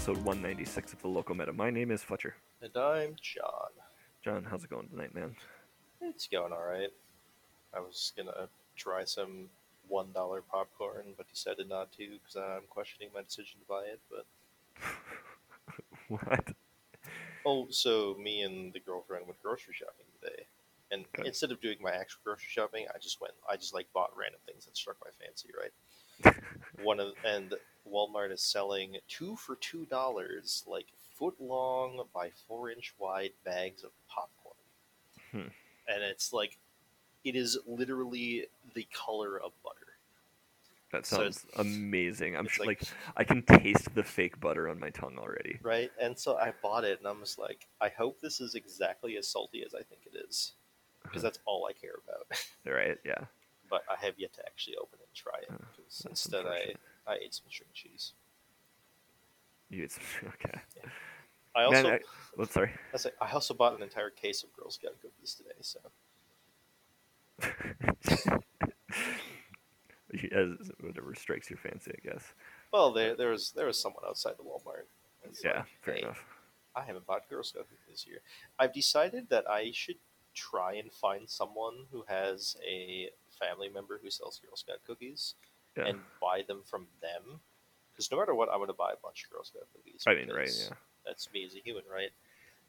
episode 196 of the Local Meta. My name is Fletcher. And I'm John. John, how's it going tonight, man? It's going all right. I was gonna try some one dollar popcorn, but decided not to because I'm questioning my decision to buy it. But what? oh, so me and the girlfriend went grocery shopping today, and Okay. instead of doing my actual grocery shopping, I just went. I just like bought random things that struck my fancy. Right. One of and Walmart is selling two for two dollars, like foot long by four inch wide bags of popcorn. Hmm. and it's like it is literally the color of butter. That So sounds amazing. I'm sure, like- like, I can taste the fake butter on my tongue already. Right? And so I bought it and I'm just like, I hope this is exactly as salty as I think it is. Because that's all I care about. Right? Yeah. but I have yet to actually open it and try it. Because that's instead I. Uh, I ate some string cheese. You it's okay. I also Man, I, sorry. I, also bought an entire case of Girl Scout cookies today, so As whatever strikes your fancy, I guess. well there there was there was someone outside the Walmart. Yeah, like, fair hey, enough. I haven't bought Girl Scout cookies this year. I've decided that I should try and find someone who has a family member who sells Girl Scout cookies Yeah. and buy them from them. Because no matter what, I'm going to buy a bunch of Girl Scout cookies. I mean, right? Yeah. That's me as a human, right?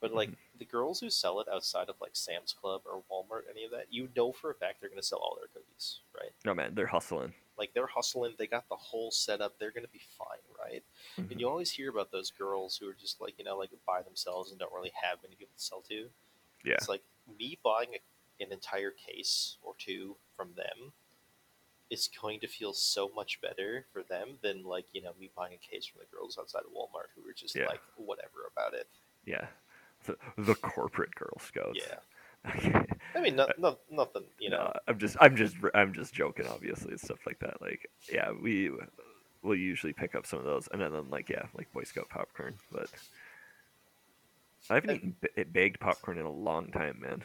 But like the girls who sell it outside of like Sam's Club or Walmart, any of that, you know for a fact they're going to sell all their cookies, right? No man, they're hustling. Like they're hustling, they got the whole setup, they're going to be fine, right? Mhm. And you always hear about those girls who are just like you know like by themselves and don't really have many people to sell to. Yeah. It's like me buying a, an entire case or two from them is going to feel so much better for them than like you know me buying a case from the girls outside of Walmart who are just Yeah. like whatever about it. Yeah. The, the corporate Girl Scouts. Yeah. I mean, not, uh, not, nothing, you know. No, I'm just, I'm just, I'm just joking. Obviously, and stuff like that. Like, yeah, we will usually pick up some of those, and then, like, yeah, like Boy Scout popcorn. But I haven't And- eaten ba- baked popcorn in a long time, man.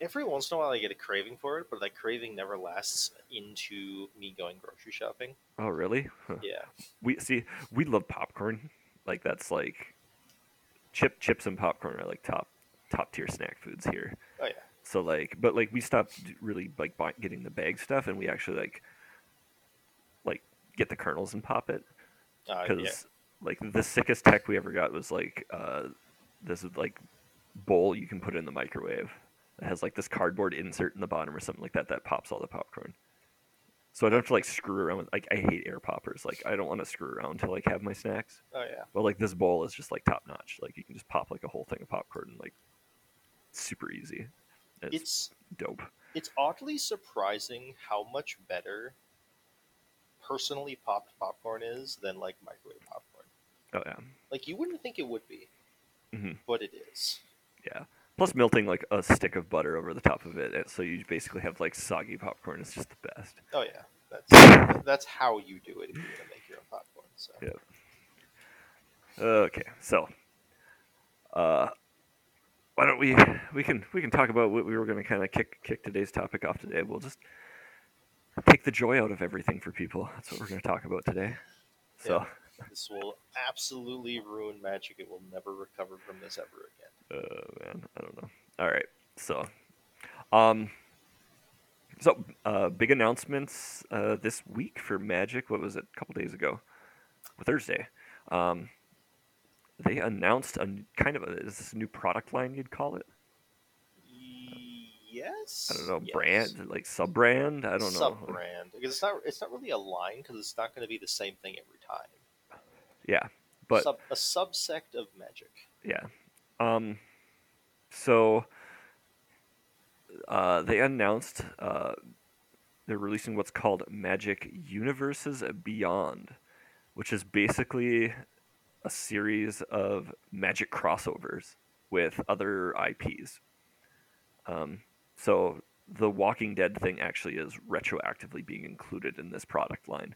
Every once in a while, I get a craving for it, but that craving never lasts into me going grocery shopping. Oh, really? Huh. Yeah. We see, we love popcorn. Like that's like chip, chips, and popcorn are like top, top tier snack foods here. Oh yeah. So like, but like we stopped really like buy, getting the bag stuff, and we actually like, like get the kernels and pop it. Uh, because yeah. like the sickest tech we ever got was like uh this is like bowl you can put in the microwave has like this cardboard insert in the bottom or something like that that pops all the popcorn so i don't have to like screw around with like i hate air poppers like i don't want to screw around to like have my snacks Oh yeah. but like this bowl is just like top notch like you can just pop like a whole thing of popcorn and like super easy it's, It's dope it's oddly surprising how much better personally popped popcorn is than like microwave popcorn. oh yeah Like you wouldn't think it would be, Mhm. but it is. Yeah. Plus melting like a stick of butter over the top of it, and so you basically have like soggy popcorn. It's just the best. Oh yeah. That's that's how you do it if you're gonna make your own popcorn. So Yeah. Okay, so uh, why don't we we can we can talk about what we were going to kind of kick kick today's topic off today. We'll just take the joy out of everything for people. That's what we're going to talk about today. So, this will absolutely ruin magic. It will never recover from this ever again. uh, man, I don't know. All right, so um, so uh, big announcements uh, this week for Magic. What was it? A couple days ago, Thursday. Um, they announced a kind of a is this a new product line you'd call it? Yes. I don't know, Yes. brand like sub brand. I don't know. Sub brand because it's not it's not really a line because it's not going to be the same thing every time. Yeah, but Sub, a subsect of magic. yeah. Um, so uh, they announced uh, they're releasing what's called Magic Universes Beyond, which is basically a series of Magic crossovers with other IPs. Um, so the Walking Dead thing actually is retroactively being included in this product line,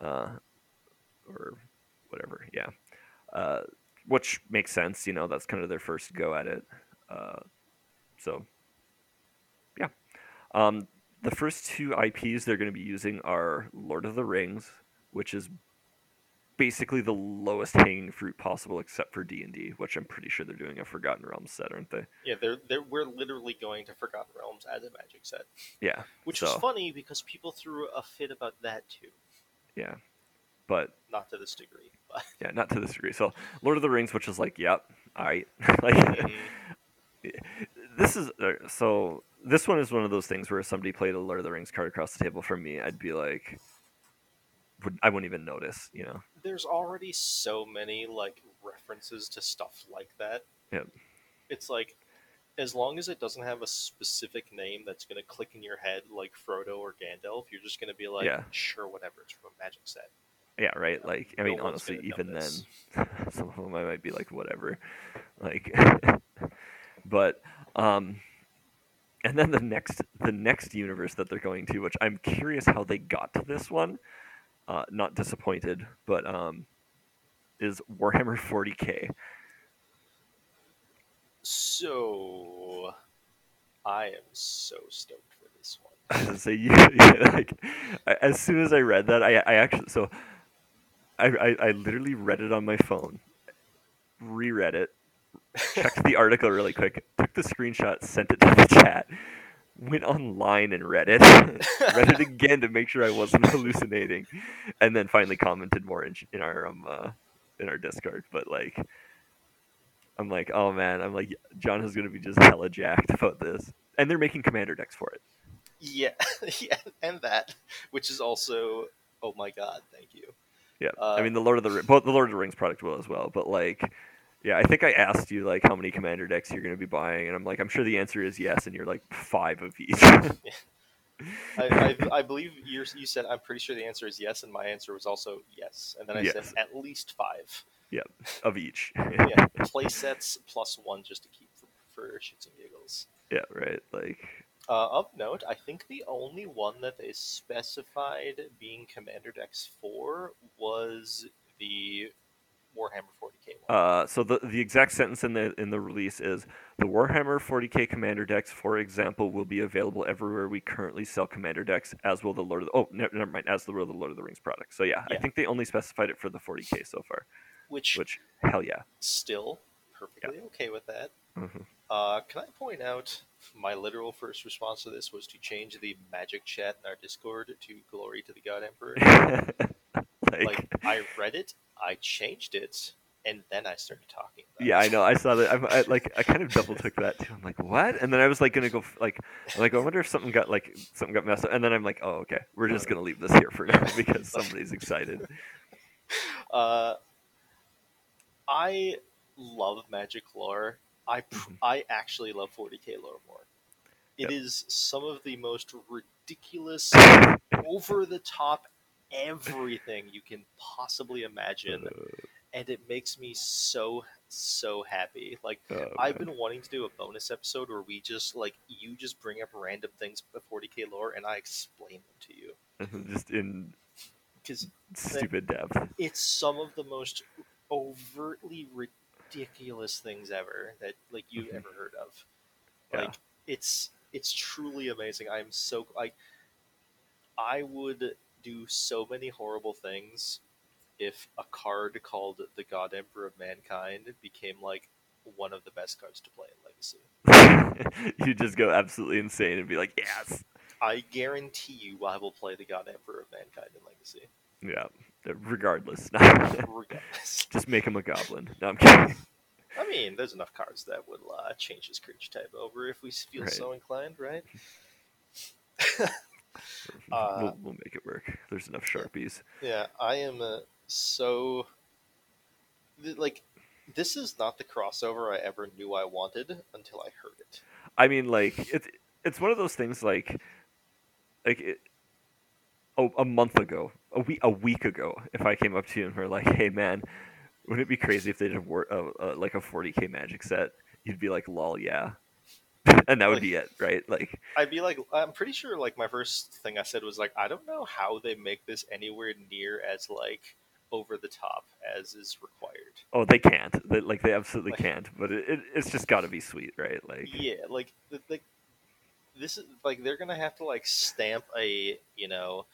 uh, or whatever. Yeah, uh, which makes sense. You know, that's kind of their first go at it. Uh, so, yeah. Um, the first two IPs they're going to be using are Lord of the Rings, which is basically the lowest hanging fruit possible, except for D and D, which I'm pretty sure they're doing a Forgotten Realms set, aren't they? Yeah, they're, they're we're literally going to Forgotten Realms as a Magic set, Yeah, which So- is funny because people threw a fit about that too. yeah, but Not to this degree, but yeah, not to this degree. So Lord of the Rings, which is like, yep, all right, like Mhm. this is uh, so. This one is one of those things where if somebody played a Lord of the Rings card across the table from me, I'd be like, would, I wouldn't even notice, you know? there's already so many like references to stuff like that. Yep. It's like as long as it doesn't have a specific name that's going to click in your head like Frodo or Gandalf, you're just going to be like, Yeah. sure, whatever. It's from a magic set. Yeah, right. Like, I mean, one's honestly, even then, some of them I might be like, whatever. Like, but, um, and then the next, the next universe that they're going to, which I'm curious how they got to this one. Uh, not disappointed, but um, is Warhammer 40k. So I am so stoked for this one. I was say yeah, like as soon as I read that, I I actually so I, I I literally read it on my phone, reread it, checked the article really quick, took the screenshot, sent it to the chat, went online and read it, read it again to make sure I wasn't hallucinating, and then finally commented more in, in our um uh, in our Discord. But like, I'm like, oh man, I'm like, John is gonna be just hella jacked about this, and they're making commander decks for it. Yeah, yeah, and that, which is also, oh my god, thank you. Yeah, Uh, I mean the Lord of the both the Lord of the Rings product will as well, but like, yeah, I think I asked you like how many commander decks you're going to be buying, and I'm like, I'm sure the answer is yes, and you're like five of each. I, I, I believe you you said I'm pretty sure the answer is yes, and my answer was also yes, and then I Yes. said at least five. Yeah, of each. Yeah, play sets plus one just to keep for, for shits and giggles. yeah, right. Like, Uh, of note, I think the only one that they specified being Commander Decks for was the Warhammer 40k one. uh, so the the exact sentence in the in the release is the Warhammer 40k commander decks, for example, will be available everywhere we currently sell commander decks, as will the Lord of the, oh never, never mind, as will the Lord of the Rings product. So yeah, I think they only specified it for the 40k so far, which, which hell yeah. still perfectly okay with that. Mhm. Uh, can I point out my literal first response to this was to change the magic chat in our Discord to "Glory to the God Emperor." like, like I read it, I changed it, and then I started talking. About Yeah, it. I know. I saw that. I, I like. I kind of double took that too. I'm like, what? And then I was like, gonna go. Like, I'm like, I wonder if something got like something got messed up. And then I'm like, oh, okay, we're just gonna leave this here for now because somebody's excited. Uh, I love Magic lore. I pr- Mhm. I actually love 40k lore more. It Yep. is some of the most ridiculous, over the top, everything you can possibly imagine, and it makes me so so happy. Like Oh, I've been wanting to do a bonus episode where we just like you just bring up random things with 40k lore and I explain them to you just in because stupid depth. it's some of the most overtly ridiculous things ever that like you've Mhm. ever heard of. Yeah. Like it's it's truly amazing. I'm so like I would do so many horrible things if a card called the God Emperor of Mankind became like one of the best cards to play in Legacy. you just go absolutely insane and be like, yes, I guarantee you I will play the God Emperor of Mankind in Legacy. yeah. Regardless, Regardless. just make him a goblin. No, I'm kidding. I mean, there's enough cards that would uh, change his creature type over if we feel Right. so inclined, right? Uh, we'll, we'll make it work. There's enough sharpies. Yeah, I am uh, so like this is not the crossover I ever knew I wanted until I heard it. I mean, like it's it's one of those things like like it, oh, a month ago, a week a week ago, if I came up to you and were like, "Hey, man, wouldn't it be crazy if they did a, uh, uh, like a 40k Magic set?" You'd be like, "Lol, yeah," and that would Like- be it, right? Like, I'd be like, I'm pretty sure like my first thing I said was like, I don't know how they make this anywhere near as like over the top as is required. oh, they can't. They, like, they absolutely Like- can't. But it, it, it's just got to be sweet, right? Like, Yeah, like the, the, this is like they're gonna have to like stamp a you know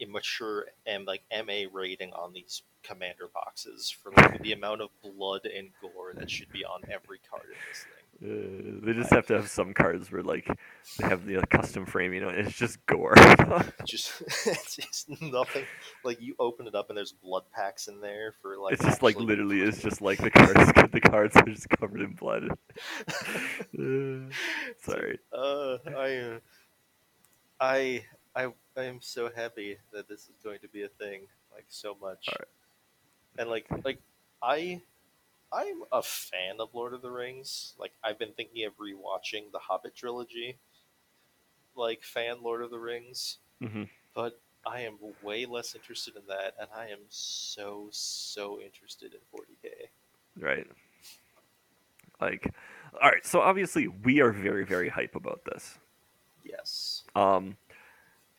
immature and like MA rating on these commander boxes for like the amount of blood and gore that should be on every card in this thing. Uh, they just have to have some cards where like they have the uh, custom frame, you know, and it's just gore. Just it's just nothing. Like you open it up and there's blood packs in there for like. it's just like literally, it's just like the cards. The cards are just covered in blood. Uh, sorry. Uh, I, uh, I, I, I am so happy that this is going to be a thing. Like so much, and like, like I, I'm a fan of Lord of the Rings. Like I've been thinking of rewatching the Hobbit trilogy. Like fan Lord of the Rings, hmm but I am way less interested in that, and I am so so interested in 40k. Right. Like, all right. So obviously, we are very, very hype about this. Yes, Um,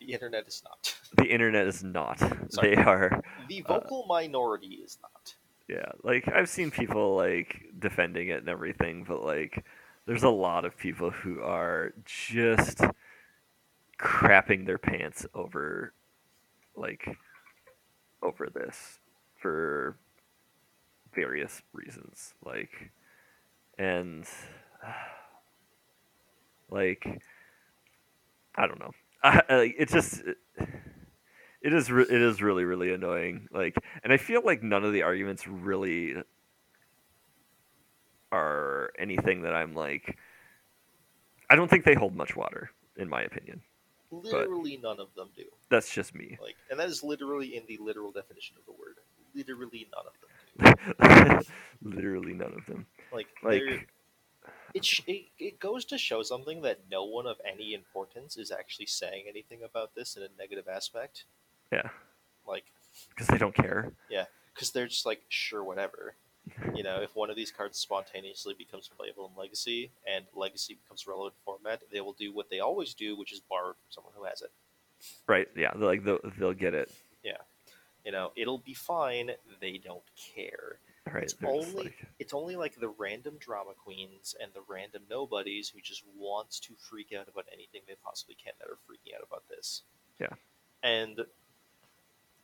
the internet is not. the internet is not. Sorry. They are. The Uh, vocal minority is not. Yeah, like I've seen people like defending it and everything, but like there's a lot of people who are just crapping their pants over like over this for various reasons. Like and like I don't know. I, I, it just it is re- it is really really annoying like and i feel like none of the arguments really are anything that i'm like i don't think they hold much water in my opinion Literally none of them do. that's just me Like, and that is literally in the literal definition of the word. Literally none of them do. literally none of them Like, they're- like it, sh- it it goes to show something that no one of any importance is actually saying anything about this in a negative aspect. yeah Like, because they don't care Yeah, because they're just like, sure, whatever. You know, if one of these cards spontaneously becomes playable in Legacy and Legacy becomes relevant format, they will do what they always do, which is borrow from someone who has it. right yeah like they'll, they'll get it Yeah. You know, it'll be fine. They don't care. Right It's only- like It's only like the random drama queens and the random nobodies who just wants to freak out about anything they possibly can that are freaking out about this. Yeah. And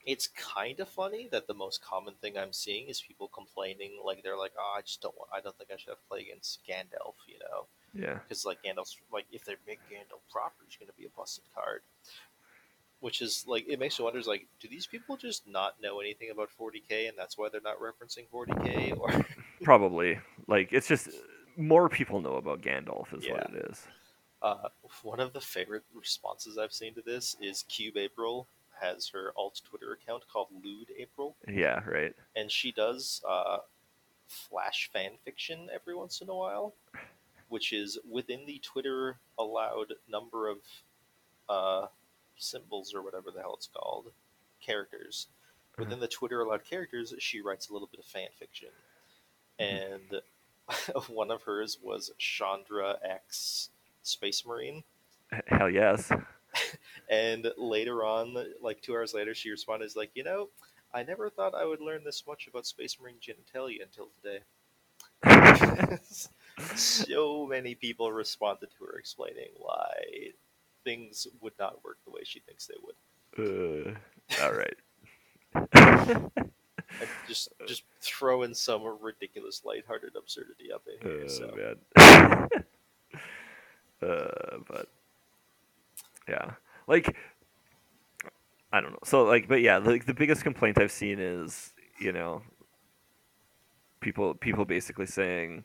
it's kind of funny that the most common thing I'm seeing is people complaining like they're like, "Oh, I just don't want I don't think I should have to play against Gandalf," you know. yeah Cuz like Gandalf's like if they make Gandalf proper, he's going to be a busted card. Which is like it makes you wonder is like do these people just not know anything about 40k and that's why they're not referencing 40k or probably. Like it's just more people know about gandalf is what it is. Uh, one of the favorite responses I've seen to this is Cube April has her alt Twitter account called Lewd April, yeah right. And she does uh, flash fan fiction every once in a while, which is within the Twitter allowed number of uh, symbols or whatever the hell it's called, characters. Within mm-hmm. the Twitter allowed characters, she writes a little bit of fan fiction, mm-hmm. and one of hers was Chandra X Space Marine. Hell yes And later on, like two hours later, she responded, "Is like, you know, I never thought I would learn this much about Space Marine genitalia until today." so many people responded to her explaining why things would not work the way she thinks they would, Uh, all right. just just throw in some ridiculous, lighthearted absurdity up in here. Oh, so man. uh, but yeah, like I don't know. So like, but yeah, like the biggest complaint I've seen is you know people people basically saying,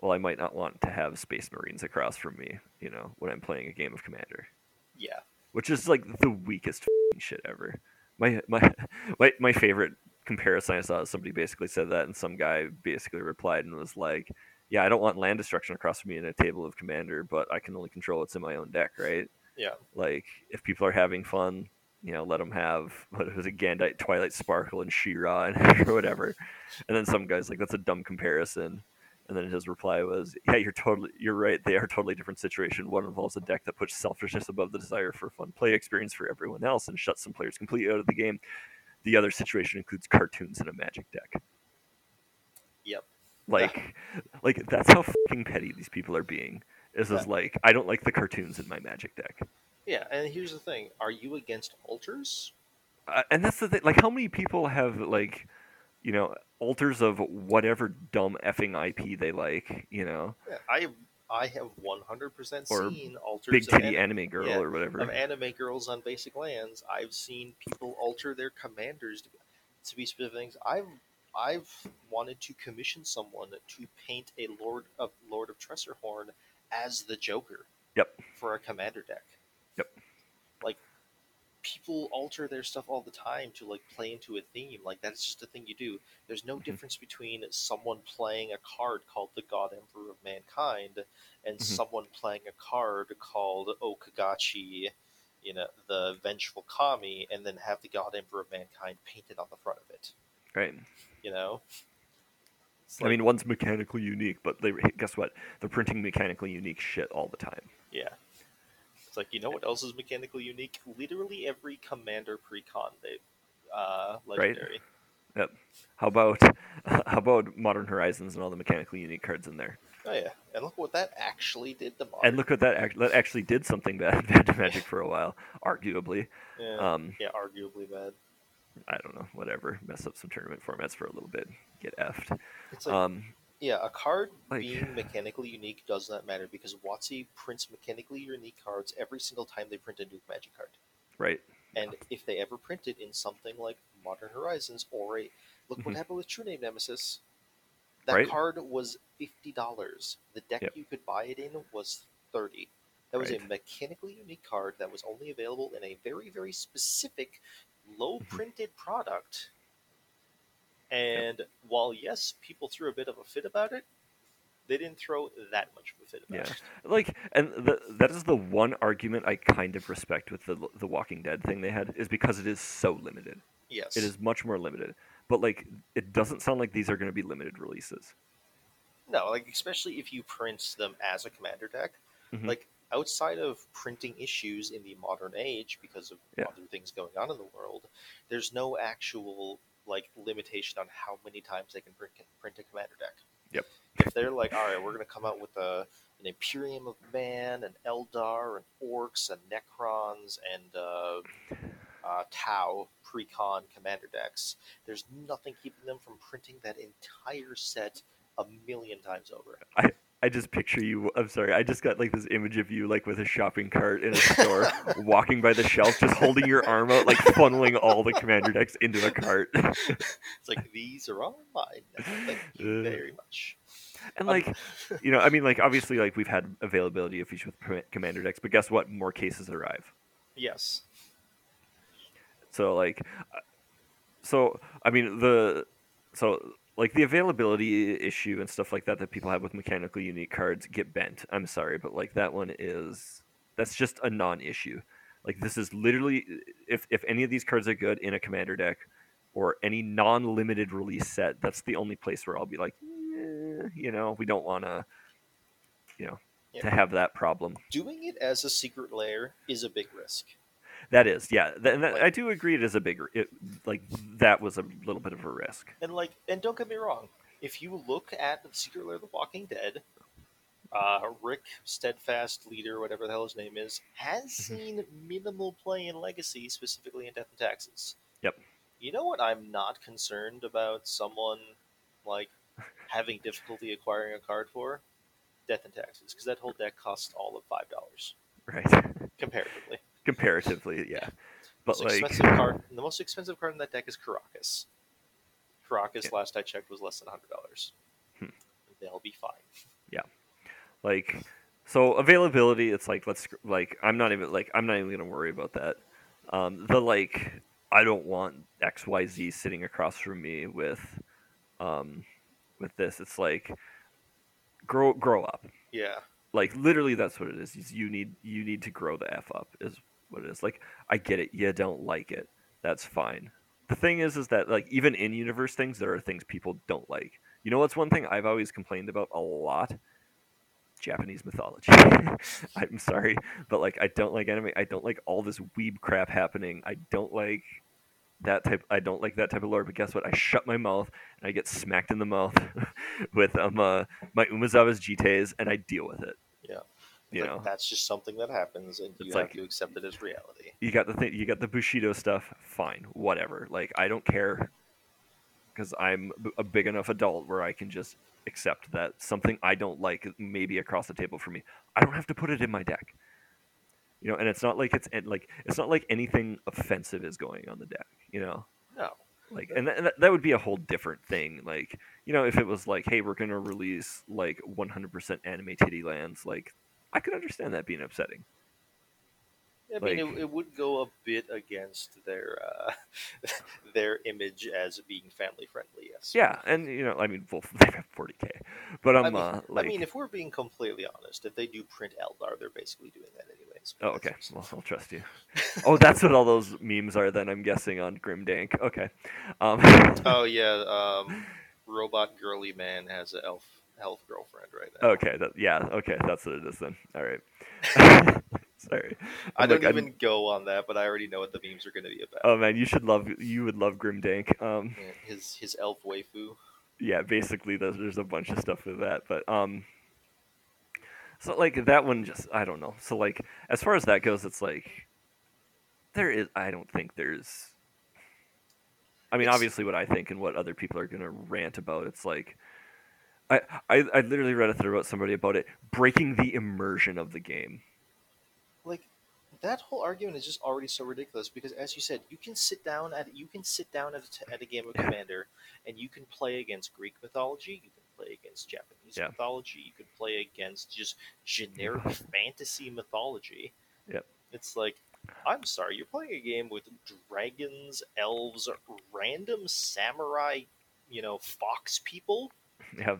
well, I might not want to have Space Marines across from me, you know, when I'm playing a game of Commander, yeah, which is like the weakest f***ing shit ever. My my my my favorite comparison I saw is somebody basically said that, and some guy basically replied and was like, "Yeah, I don't want land destruction across from me in a table of commander, but I can only control what's in my own deck, right? yeah, Like, if people are having fun, you know, let them have what it was it, Gandite, Twilight Sparkle, and She-Ra, and or whatever." And then some guys like, "That's a dumb comparison." And then his reply was, "Yeah, you're totally, you're right. They are totally different situation. One involves a deck that puts selfishness above the desire for a fun play experience for everyone else and shuts some players completely out of the game. The other situation includes cartoons in a Magic deck. yep, Like, like that's how fucking petty these people are being. Is is Yeah. like, I don't like the cartoons in my Magic deck. yeah. And here's the thing: Are you against altars? uh, and that's the thing. Like, how many people have like, you know, alters of whatever dumb effing IP they like, you know, Yeah, I have I have one hundred percent Or seen alters big of titty anim- anime girl yeah, or whatever. of anime girls on basic lands. I've seen people alter their commanders to, to be specific things. I've I've wanted to commission someone to paint a Lord of Lord of Tresserhorn as the Joker. Yep. For a commander deck. Yep. Like people alter their stuff all the time to like play into a theme. Like that's just a thing you do. There's no Mhm. difference between someone playing a card called the God Emperor of Mankind and Mhm. someone playing a card called O-Kagachi, you know, the Vengeful Kami, and then have the God Emperor of Mankind painted on the front of it. right. You know? It's I mean, one's mechanically unique, but they guess what? They're printing mechanically unique shit all the time. yeah. It's like, you know what else is mechanically unique? Literally every commander pre-con they uh legendary. Yep. How about how about Modern Horizons and all the mechanically unique cards in there? Oh yeah. And look what that actually did to Modern. And look what that! act- That actually did something bad, bad to Magic for a while, arguably. yeah. Um, yeah, arguably bad. I don't know, whatever. Mess up some tournament formats for a little bit, get effed. Like Um, Yeah, a card Like- being mechanically unique does not matter because WotC prints mechanically unique cards every single time they print a new Magic card. right. And if they ever print it in something like Modern Horizons or a look what Mhm. happened with True Name Nemesis. That Right. card was fifty dollars. The deck Yep. you could buy it in was thirty. That was a mechanically unique card that was only available in a very, very specific low Mm-hmm. printed product. And while yes, people threw a bit of a fit about it, they didn't throw that much of a fit about Yeah. it. Like, and the, that is the one argument I kind of respect with the the Walking Dead thing they had is because it is so limited. Yes. It is much more limited. But like, it doesn't sound like these are going to be limited releases. No, like especially if you print them as a commander deck. Mhm. Like outside of printing issues in the modern age because of Yeah. other things going on in the world, there's no actual like limitation on how many times they can print print a commander deck. Yep. If they're like, all right, we're going to come out with a an Imperium of Man, an Eldar, and Orks, and Necrons, and uh, uh, Tau pre-con commander decks. There's nothing keeping them from printing that entire set a million times over. I just picture you. I'm sorry. I just got like this image of you, like with a shopping cart in a store, walking by the shelf, just holding your arm out, like funneling all the commander decks into the cart. It's like these are all mine now. Thank you very much. and Um, like, you know, I mean, like obviously, like we've had availability of each with commander decks, but guess what? More cases arrive. yes, So like, uh, so I mean the so like the availability issue and stuff like that that people have with mechanically unique cards get bent. I'm sorry, but like that one is that's just a non-issue. Like this is literally if if any of these cards are good in a commander deck or any non-limited release set, that's the only place where I'll be like, eh, you know, we don't want to, you know, to have that problem. doing it as a Secret Lair is a big risk. That is, yeah, and that, Like- I do agree. It is a bigger, it like that was a little bit of a risk. And like, and don't get me wrong, if you look at the Secret Lair of the Walking Dead, uh, Rick Steadfast, leader, whatever the hell his name is, has Mm-hmm. seen minimal play in Legacy, specifically in Death and Taxes. Yep. You know what? I'm not concerned about someone like having difficulty acquiring a card for Death and Taxes because that whole deck costs all of five dollars Right. comparatively. Comparatively, yeah. But most like, expensive card, the most expensive card in that deck is Karakas. Karakas, Yeah. last I checked, was less than hundred dollars. Hmm. They'll be fine. Yeah, like, so availability, it's like let's like I'm not even like I'm not even gonna worry about that. Um, the like I don't want X Y Z sitting across from me with, um, with this. It's like grow grow up. Yeah, like literally that's what it is you need you need to grow the f up is what it is. Like i get it. You don't like it. That's fine. The thing is is that like even in universe things there are things people don't like. You know what's one thing i've always complained about a lot? Japanese mythology. I'm sorry but like i don't like anime. I don't like all this weeb crap happening. I don't like that type i don't like that type of lore but guess what? I shut my mouth and i get smacked in the mouth with um uh, my Umezawa's Jittes and i deal with it you know, that's just something that happens, and you It's have like- to accept it as reality. you got the thing, you got the Bushido stuff. Fine, whatever. Like I don't care because I'm a big enough adult where I can just accept that something I don't like may be across the table for me. I don't have to put it in my deck. You know, and it's not like it's like it's not like anything offensive is going on the deck. You know, No, like and, th- and that, that would be a whole different thing. Like you know, if it was like, hey, we're gonna release like 100% anime titty lands, like I could understand that being upsetting. I mean Like- it, it would go a bit against their uh, their image as being family friendly. Yes. Yeah, and you know, I mean, well, they have 40k, but um, I mean, uh, like, I mean, if we're being completely honest, if they do print Eldar, they're basically doing that anyways. oh, okay, well, I'll trust you. oh, that's what all those memes are. Then I'm guessing on Grimdank. Okay, um, Oh yeah, um, robot girly man has an elf elf girlfriend right now. okay, that, yeah, okay, that's what it is then. All right. Sorry, I I'm don't like, I'm- even go on that, but I already know what the memes are going to be about. Oh man, you should love. You would love Grimdank. Um, Yeah, his his elf waifu. yeah, basically there's, there's a bunch of stuff with that, but um, so like that one just I don't know. So like as far as that goes, it's like there is I don't think there's. I mean, It's- obviously, what I think and what other people are gonna rant about, it's like. I, I, I literally read a thread about somebody about it breaking the immersion of the game. like that whole argument is just already so ridiculous because as you said you can sit down at you can sit down at a, at a game of commander and you can play against greek mythology you can play against japanese Yeah. mythology you can play against just generic fantasy mythology Yep. it's like i'm sorry you're playing a game with dragons elves random samurai you know fox people Yeah,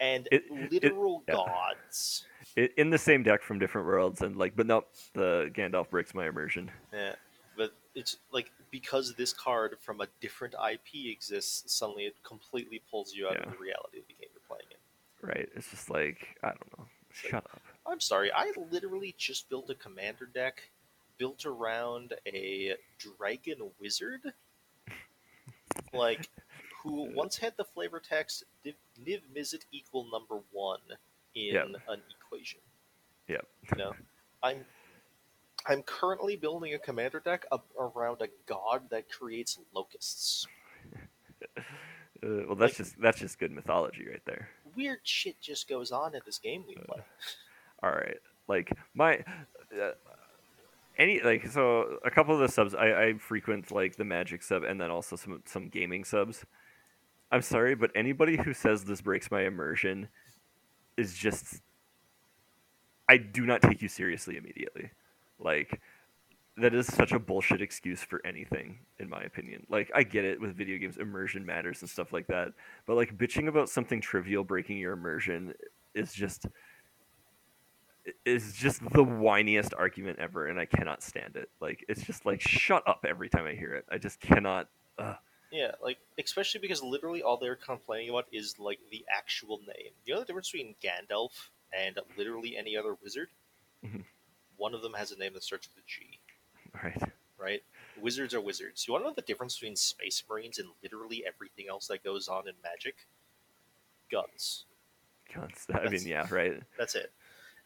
and It- it- literal yeah. gods it, in the same deck from different worlds, and like, but nope, the Gandalf breaks my immersion. Yeah, but it's like because this card from a different IP exists, suddenly it completely pulls you out Yeah. of the reality of the game you're playing in. Right? It's just like I don't know. Shut up. I'm sorry, I literally just built a commander deck built around a dragon wizard, like who once had the flavor text "Niv, Niv Mizzet equal number one" in Yep. an equation. Yep. You know, I'm I'm currently building a commander deck up around a god that creates locusts. Uh, well, that's just that's just good mythology right there. Weird shit just goes on in this game we play. All right, like my uh, any like so a couple of the subs I, I frequent like the Magic sub and then also some some gaming subs. I'm sorry, but anybody who says this breaks my immersion is just I do not take you seriously immediately. Like that is such a bullshit excuse for anything, in my opinion. Like I get it with video games, immersion matters and stuff like that, but like bitching about something trivial breaking your immersion is just is just the whiniest argument ever, and I cannot stand it. Like it's just like shut up every time I hear it. I just cannot. Uh, Yeah, like especially because literally all they're complaining about is like the actual name. You know the difference between Gandalf and literally any other wizard? Mhm. One of them has a name that starts with a G, right. right? Wizards are wizards. You want to know the difference between Space Marines and literally everything else that goes on in Magic? Guns. Guns. I mean, yeah, right. That's it.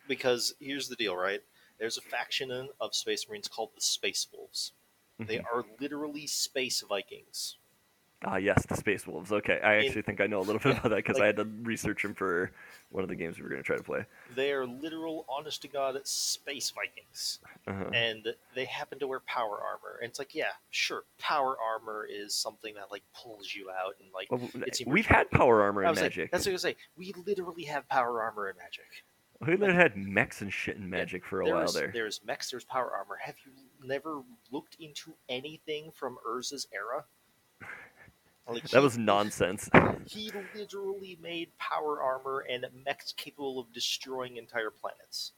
Because here's the deal, right? There's a faction of Space Marines called the Space Wolves. They Mhm. are literally space Vikings. Ah, yes, the Space Wolves. Okay, I actually think I know a little bit about that because like- I had to research them for one of the games we were going to try to play. They are literal, honest to God, space Vikings. Uh-huh. and they happen to wear power armor. And it's like, yeah, sure, power armor is something that like pulls you out and like. Well, it's we've had power armor in was like, Magic. that's what I was say. We literally have power armor in Magic. we literally had mechs and shit in Magic for a while There's, there. There's mechs. There's power armor. Have you never looked into anything from Urza's era? Like, That was nonsense. He literally made power armor and mechs capable of destroying entire planets.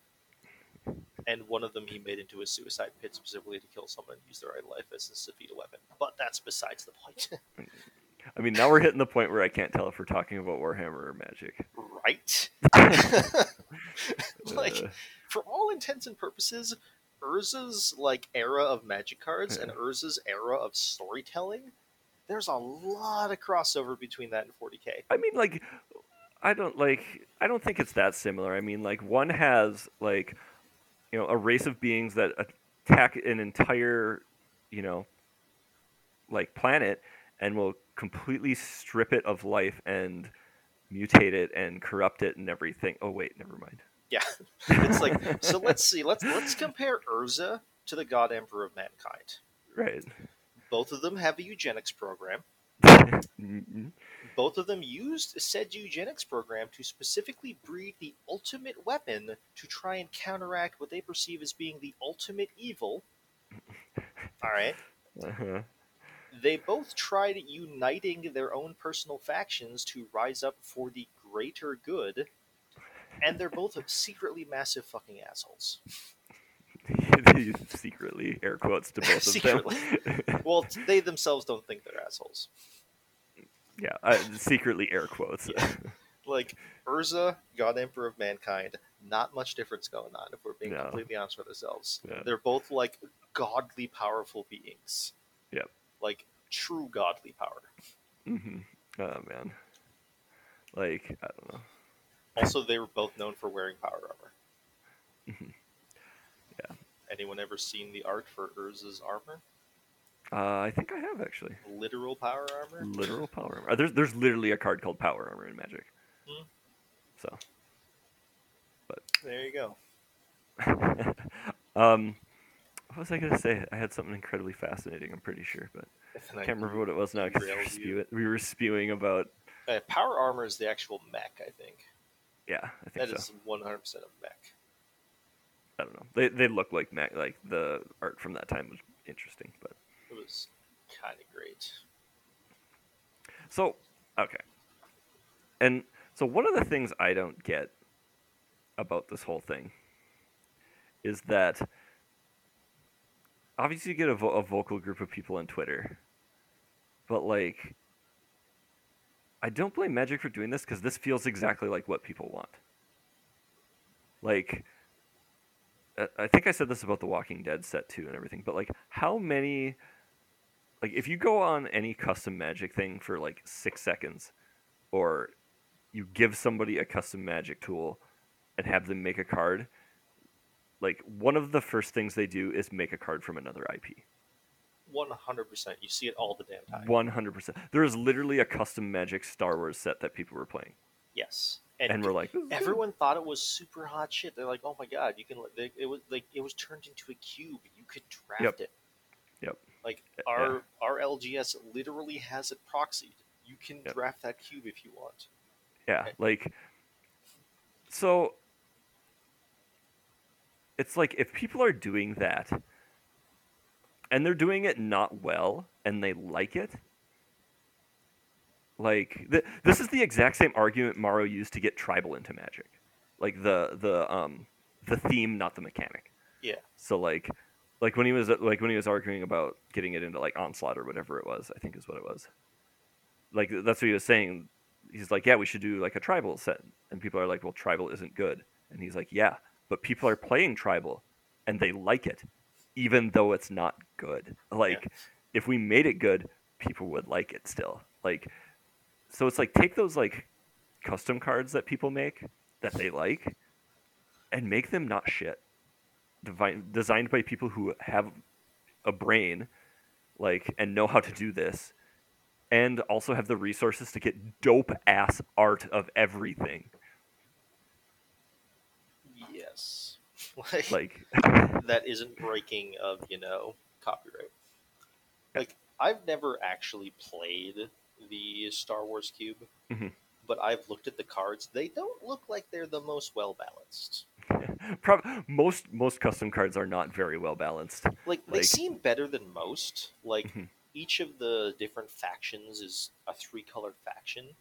And one of them he made into a suicide pit specifically to kill someone and use their own life as a defeat weapon. But that's besides the point. I mean, now we're hitting the point where I can't tell if we're talking about Warhammer or Magic. right? like, Uh, for all intents and purposes, Urza's like era of magic cards and Urza's era of storytelling, there's a lot of crossover between that and 40k. I mean, like, I don't like. I don't think it's that similar. I mean, like, one has like you know a race of beings that attack an entire you know like planet and will completely strip it of life and mutate it and corrupt it and everything. Oh wait, never mind. Yeah, it's like so. Let's see. Let's let's compare Urza to the God Emperor of Mankind. Right. Both of them have a eugenics program. Mhm. Both of them used said eugenics program to specifically breed the ultimate weapon to try and counteract what they perceive as being the ultimate evil. All right. uh-huh. They both tried uniting their own personal factions to rise up for the greater good, and they're both secretly massive fucking assholes. secretly air quotes to both of them. Well, they themselves don't think they're assholes. yeah, uh, secretly air quotes. Like Urza, God Emperor of Mankind, not much difference going on if we're being No. completely honest with ourselves. Yeah. They're both like godly powerful beings. Yep. Like true godly power. hmm Oh man, like I don't know. Also, they were both known for wearing power armor. Mhm. Anyone ever seen the art for Urza's armor? Uh, I think I have actually. Literal power armor? Literal power armor. There's there's literally a card called Power Armor in Magic. Hmm. So, But There you go. um, what was I gonna say? I had something incredibly fascinating. I'm pretty sure, but And I can't remember what it was now because we, were derailed you. spew- we were spewing about. Uh, power armor is the actual mech, I think. Yeah, I think That so. is 100% a mech. I don't know. They they look like Mac. Like the art from that time was interesting, but It was kind of great. So, okay. And so one of the things I don't get about this whole thing is that obviously you get a, vo- a vocal group of people on Twitter, but like, I don't blame Magic for doing this because this feels exactly like what people want. Like, I- I think I said this about the Walking Dead set too and everything, but like, how many like if you go on any custom magic thing for like six seconds or you give somebody a custom magic tool and have them make a card like one of the first things they do is make a card from another ip 100%. You see it all the damn time. 100% there is literally a custom magic star wars set that people were playing Yes. And, we're like everyone thought it was super hot shit. They're like, "Oh my god, you can!" They, it was like it was turned into a cube. You could draft Yep. it. Yep. Like our our LGS literally has it proxied. You can Yep. draft that cube if you want. Yeah, like so it's like if people are doing that and they're doing it not well and they like it like th- this is the exact same argument Maro used to get tribal into magic. Like the the um the theme not the mechanic. Yeah. So like like when he was like when he was arguing about getting it into like onslaught or whatever it was, I think is what it was. Like that's what he was saying. He's like, yeah, we should do like a tribal set, and people are like, well, tribal isn't good, and he's like, yeah, but people are playing tribal, and they like it, even though it's not good. Like, if we made it good, people would like it still. Like, so it's like take those like custom cards that people make that they like, and make them not shit. Devi- designed by people who have a brain, like, and know how to do this, and also have the resources to get dope ass art of everything. Yes. Like, Like, that isn't breaking of you know copyright. Like I've never actually played the Star Wars cube, Mhm. but I've looked at the cards. They don't look like they're the most well balanced. most most custom cards are not very well balanced. Like they Like- seem better than most. Like Mhm. each of the different factions is a three colored faction.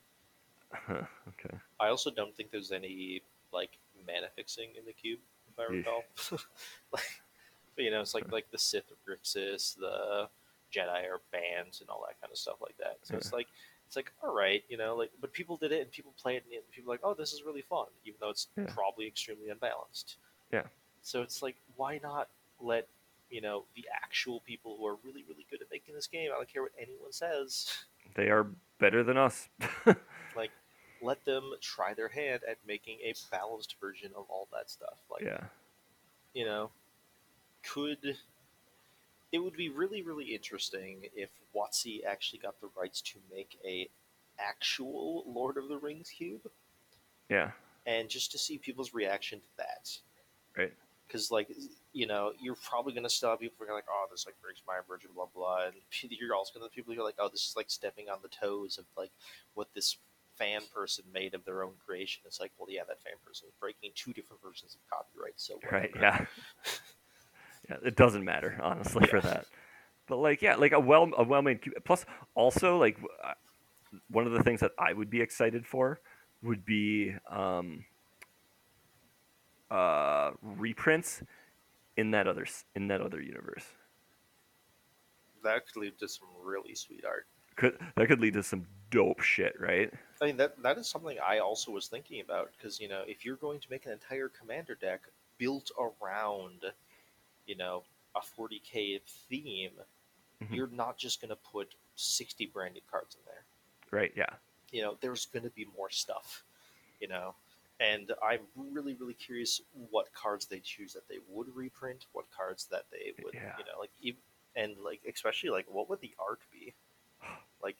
Huh, okay. I also don't think there's any like mana fixing in the cube, if I recall. like, but, you know, it's like like the Sith of Grixis, the Jedi are banned, and all that kind of stuff like that. So it's like it's like all right, you know, like but people did it and people play it and people like, oh, this is really fun, even though it's Yeah. probably extremely unbalanced. Yeah. So it's like, why not let you know the actual people who are really really good at making this game? I don't care what anyone says. They are better than us. like let them try their hand at making a balanced version of all that stuff like yeah. you know, could it would be really really interesting if WotC actually got the rights to make a actual Lord of the Rings cube, Yeah. and just to see people's reaction to that. Right. Because like you know, you're probably gonna still have people who are like, oh, this like breaks my virgin, blah blah, and you're also gonna have people who are like, oh, this is like stepping on the toes of like what this fan person made of their own creation. It's like, well, yeah, that fan person is breaking two different versions of copyright, so Right. whatever. Yeah. yeah. It doesn't matter honestly for that. But like, yeah, like a well a well made. Plus, also like one of the things that I would be excited for would be um, uh, reprints in that other in that other universe. That could lead to some really sweet art. Could that could lead to some dope shit, right? I mean, that that is something I also was thinking about because you know, if you're going to make an entire commander deck built around, you know, a 40k theme, Mhm. you're not just going to put 60 branded cards in there. Right. Yeah. You know, there's going to be more stuff. You know, and I'm really really curious what cards they choose that they would reprint, what cards that they would, Yeah. you know, like ev- and like especially like what would the art be? Like,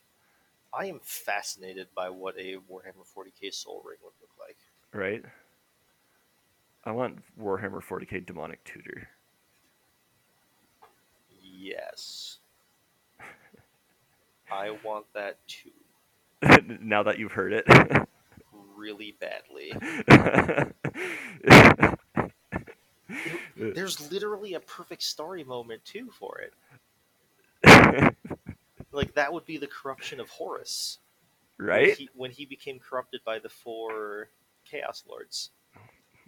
I am fascinated by what a Warhammer 40k Sol Ring would look like. Right. I want Warhammer 40k Demonic Tutor. Yes. I want that too, now that you've heard it. really badly. There's literally a perfect story moment too for it. Like that would be the corruption of Horus, when right? he, when he became corrupted by the four Chaos Lords.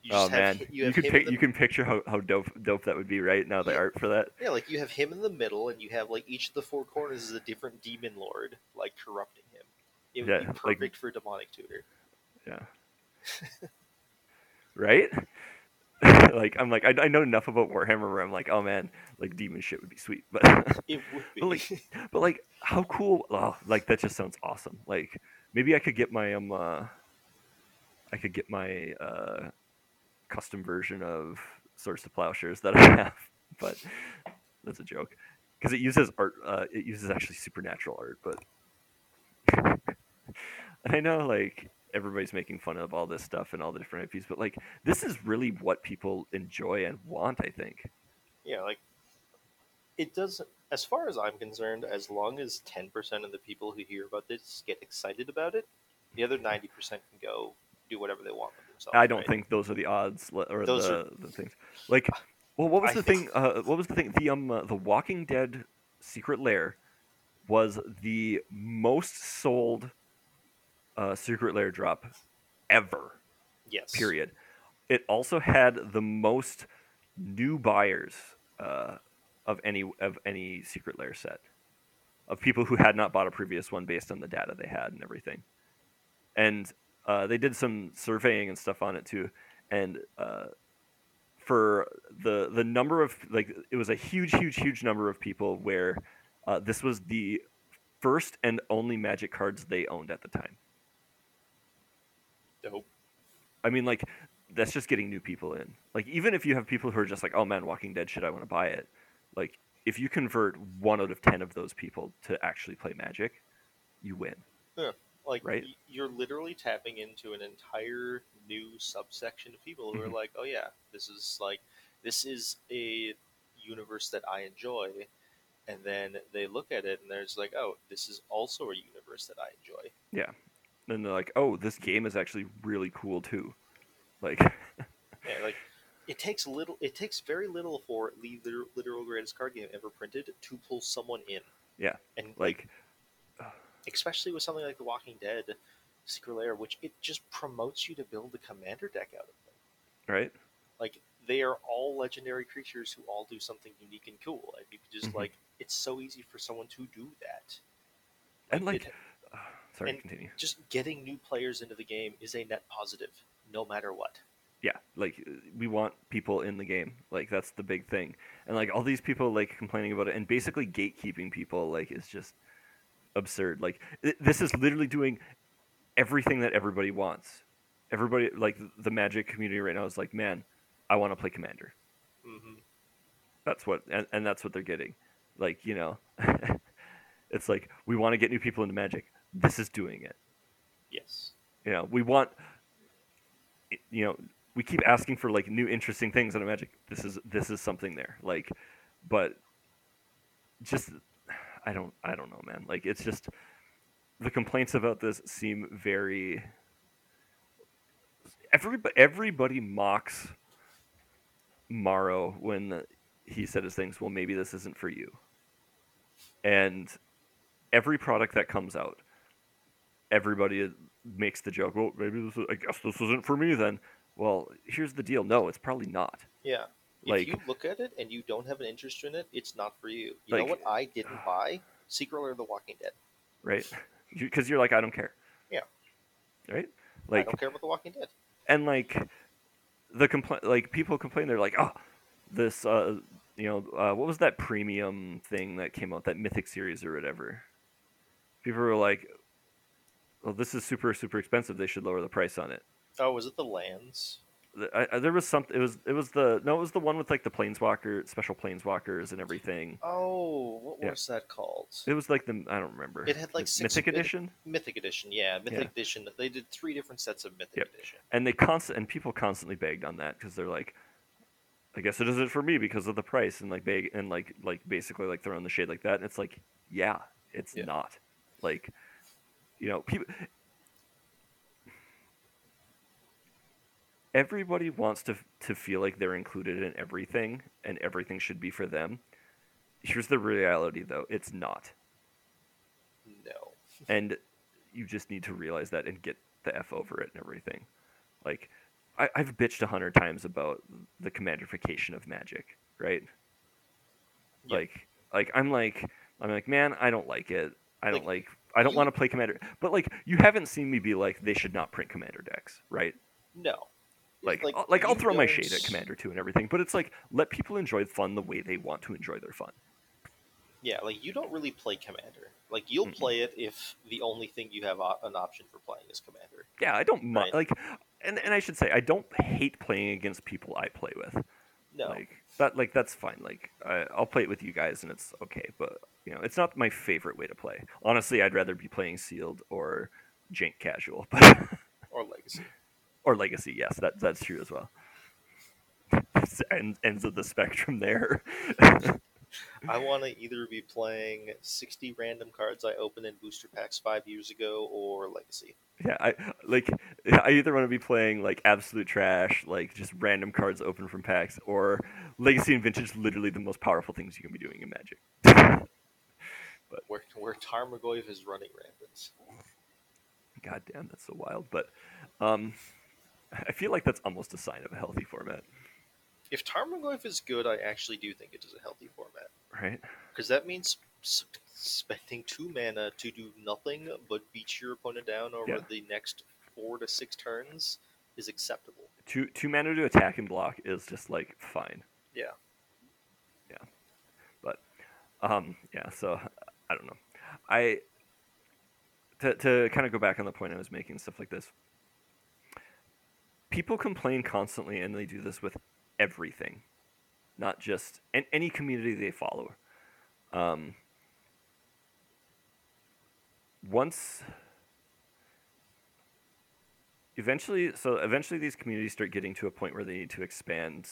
You Oh just have man, you, can pic- the- you can picture how, how dope dope that would be, right? Now the Yeah. art for that. Yeah, like you have him in the middle, and you have like each of the four corners is a different demon lord, like corrupting him. It would Yeah, be like- perfect for demonic tutor. Yeah. right? like I'm like I, I know enough about Warhammer where I'm like, oh man, like demon shit would be sweet, but It would be. But, like, but like how cool? Oh, like that just sounds awesome. Like maybe I could get my um, uh, I could get my uh, custom version of Swords to Plowshares that I have, but that's a joke because it uses art. Uh, it uses actually supernatural art, but I know like everybody's making fun of all this stuff and all the different IPs, but like this is really what people enjoy and want. I think. yeah, like it doesn't. As far as I'm concerned, as long as ten percent of the people who hear about this get excited about it, the other ninety percent can go do whatever they want with themselves. I don't right? think those are the odds or Those the, are- the things. Like, well, what was I the think- thing? Uh, what was the thing? The um, uh, the Walking Dead Secret Lair was the most sold uh, Secret Lair drop ever. Yes. Period. It also had the most new buyers uh, of any of any Secret Lair set of people who had not bought a previous one based on the data they had and everything. And uh, they did some surveying and stuff on it too. And uh, for the the number of like it was a huge, huge, huge number of people where uh, this was the first and only Magic cards they owned at the time. Dope. I mean, like, that's just getting new people in. Like, even if you have people who are just like, oh man, Walking Dead shit, I want to buy it. Like, if you convert one out of 10 of those people to actually play Magic, you win. Like Right. you're literally tapping into an entire new subsection of people who Mhm. are like, "Oh yeah, this is like this is a universe that I enjoy." And then they look at it and there's like, "Oh, this is also a universe that I enjoy." Yeah. And they're like, oh, this game is actually really cool too. Like, Yeah, like it takes little it takes very little for the literal, literal greatest card game ever printed to pull someone in. Yeah, And like like, especially with something like The Walking Dead Secret Lair, which it just promotes you to build a commander deck out of them. right? like they are all legendary creatures who all do something unique and cool and you can just Mhm. like it's so easy for someone to do that And like, it- uh, sorry, and- continue. just getting new players into the game is a net positive no matter what yeah like uh, we want people in the game like that's the big thing and like all these people like complaining about it and basically gatekeeping people like is just absurd like th- this is literally doing everything that everybody wants everybody like the magic community right now is like man i want to play commander mm-hmm. That's what, and, and that's what they're getting. Like you know, it's like we want to get new people into Magic. This is doing it. Yes. You know, we want. You know, we keep asking for like new interesting things in Magic. This is this is something there. Like, but just I don't I don't know, man. Like it's just the complaints about this seem very everybody everybody mocks Maro when he said his things, well maybe this isn't for you. And every product that comes out, everybody makes the joke, well maybe this is, I guess this isn't for me then. Well, here's the deal. No, it's probably not. Yeah. Like- if you look at it and you don't have an interest in it, it's not for you. You know what I didn't buy? Secret of the Walking Dead. right? Because you're like, I don't care. Yeah. Right. Like I don't care about the Walking Dead. and like, the complaint, like people complain, they're like, oh, this, uh, you know, uh, what was that premium thing that came out, that Mythic series or whatever? People were like, well, this is super, super expensive. They should lower the price on it. Oh, was it the lands? I, I, there was something. It was. It was the. No, it was the one with like the planeswalker, special planeswalkers and everything. Oh, what Yeah. was that called? It was like the. I don't remember. It had, like, six- Mythic edition. Mythic Edition, yeah, Mythic Yeah. Edition. They did three different sets of Mythic Yep. Edition. and they constant and people constantly begged on that because they're like i guess it isn't for me because of the price and like beg and like like basically like throwing the shade like that and it's like yeah it's Yeah. not like you know people everybody wants to to feel like they're included in everything and everything should be for them here's the reality though it's not No. and you just need to realize that and get the f over it and everything. Like, I, I've bitched a hundred times about the commanderification of Magic, right? Yeah. Like, like I'm like I'm like, man, I don't like it. I don't Like, like. I don't you- want to play Commander. But like, you haven't seen me be like, they should not print Commander decks, right? No. Like, like, uh, like I'll throw my shade at Commander 2 and everything. But it's like, let people enjoy fun the way they want to enjoy their fun. Yeah, like you don't really play Commander. Like you'll Mm-mm. play it if the only thing you have o- an option for playing is Commander. Yeah, I don't Right. like, and and I should say, I don't hate playing against people I play with. No. Like that, like that's fine. Like I, I'll play it with you guys, and it's okay. But you know, it's not my favorite way to play. Honestly, I'd rather be playing sealed or jank casual, but or Legacy. Or legacy. Yes, that that's true as well. Ends ends of the spectrum there. I want to either be playing 60 random cards I opened in booster packs five years ago or Legacy. yeah, I like. I either want to be playing like absolute trash, like just random cards open from packs, or legacy and vintage. Literally the most powerful things you can be doing in Magic. But where, where Tarmogoyf is running rampant. God damn, that's so wild. But um, I feel like that's almost a sign of a healthy format, If Tarmogoyf is good, I actually do think it is a healthy format. right? Because that means spending two mana to do nothing but beat your opponent down over Yeah. the next four to six turns is acceptable. Two two mana to attack and block is just like fine. Yeah. Yeah. But um, yeah. So I don't know. I to to kind of go back on the point I was making, stuff like this. People complain constantly, and they do this with everything, not just and any community they follow. Um, once eventually so eventually these communities start getting to a point where they need to expand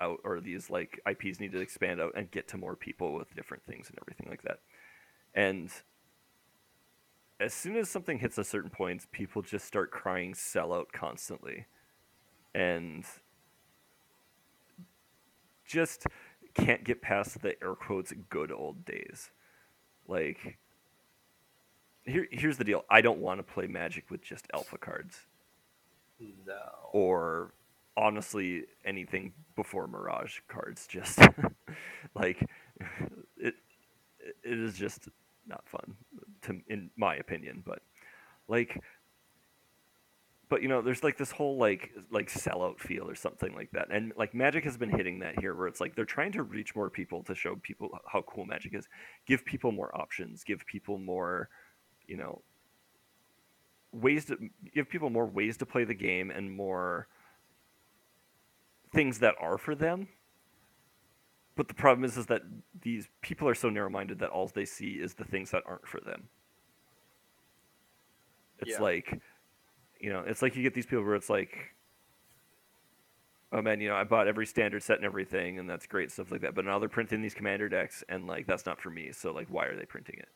out or these like IPs need to expand out and get to more people with different things and everything like that. And as soon as something hits a certain point, people just start crying sellout constantly. And just can't get past the air quotes good old days. Like here here's the deal. I don't want to play Magic with just alpha cards No. or honestly anything before Mirage cards. Just like it, it is just not fun, to in my opinion. But like, but you know, there's like this whole like like sellout feel or something like that, and like Magic has been hitting that here, where it's like they're trying to reach more people to show people how cool Magic is, give people more options, give people more, you know. Ways to give people more ways to play the game and more things that are for them but the problem is, is that these people are so narrow-minded that all they see is the things that aren't for them. It's Yeah. like, you know, it's like you get these people where it's like, oh man, you know, I bought every standard set and everything, and that's great stuff like that. But now they're printing these commander decks, and like that's not for me. So like, why are they printing it?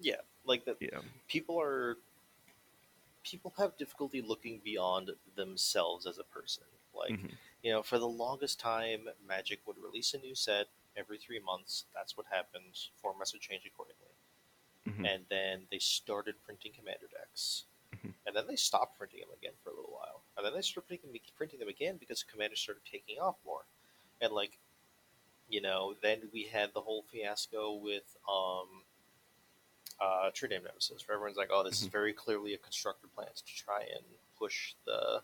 Yeah, like that. Know, People are. People have difficulty looking beyond themselves as a person. Like, Mhm. You know, for the longest time, Magic would release a new set every three months. That's what happened. Formats would change accordingly. Mhm. And then they started printing commander decks. Mhm. And then they stopped printing them again for a little while. And then they started printing, printing them again because commanders started taking off more. And, like, you know, then we had the whole fiasco with um, uh, True Name Nemesis, where everyone's like, "Oh, this is Mhm. very clearly a constructed plant to try and push the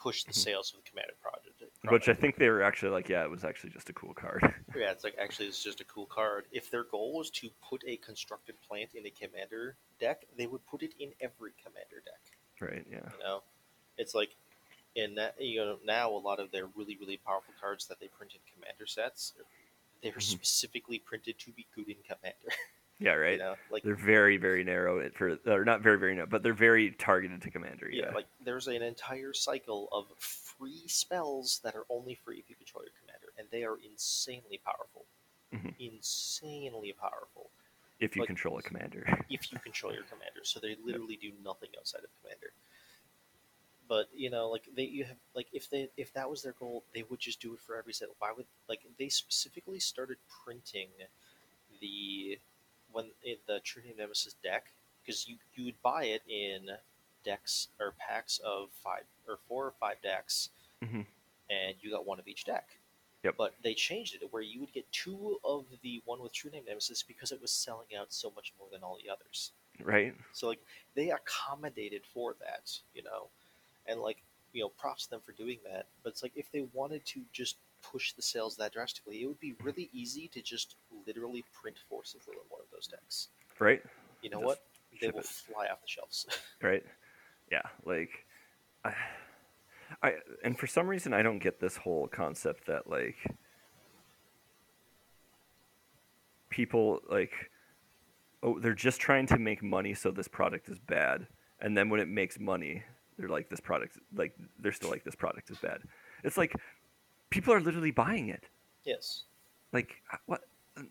push the Mhm. sales of the Commander project." which I think they were actually like, yeah, it was actually just a cool card. yeah, it's like actually it's just a cool card. If their goal was to put a constructed plant in a Commander deck, they would put it in every Commander deck. right? Yeah. You know, it's like in that you know now a lot of their really really powerful cards that they print in Commander sets, they're Mhm. specifically printed to be good in Commander. Yeah. Right. You know, like They're very, very narrow for, or not very, very narrow, but they're very targeted to commander. Yeah, Yeah. like there's an entire cycle of free spells that are only free if you control your commander, and they are insanely powerful. Mhm. Insanely powerful if you like- control a commander. if you control your commander. So they literally do nothing outside of commander. But you know, like they you have like if they if that was their goal, they would just do it for every set. Why would like they specifically started printing the when in the True Name Nemesis deck because you you would buy it in decks or packs of five or four or five decks, Mhm. and you got one of each deck. Yep. But they changed it where you would get two of the one with True Name Nemesis because it was selling out so much more than all the others. right? So like they accommodated for that, you know, and like you know, props to them for doing that. But it's like if they wanted to just push the sales that drastically, it would be really easy to just literally print forcibly in one of those decks. Right? You know Just what? They will it. fly off the shelves. Right? Yeah. Like, I, I, and for some reason, I don't get this whole concept that like people like, oh, they're just trying to make money, so this product is bad, and then when it makes money, they're like, this product, like, they're still like, this product is bad. It's like people are literally buying it. yes. Like, what?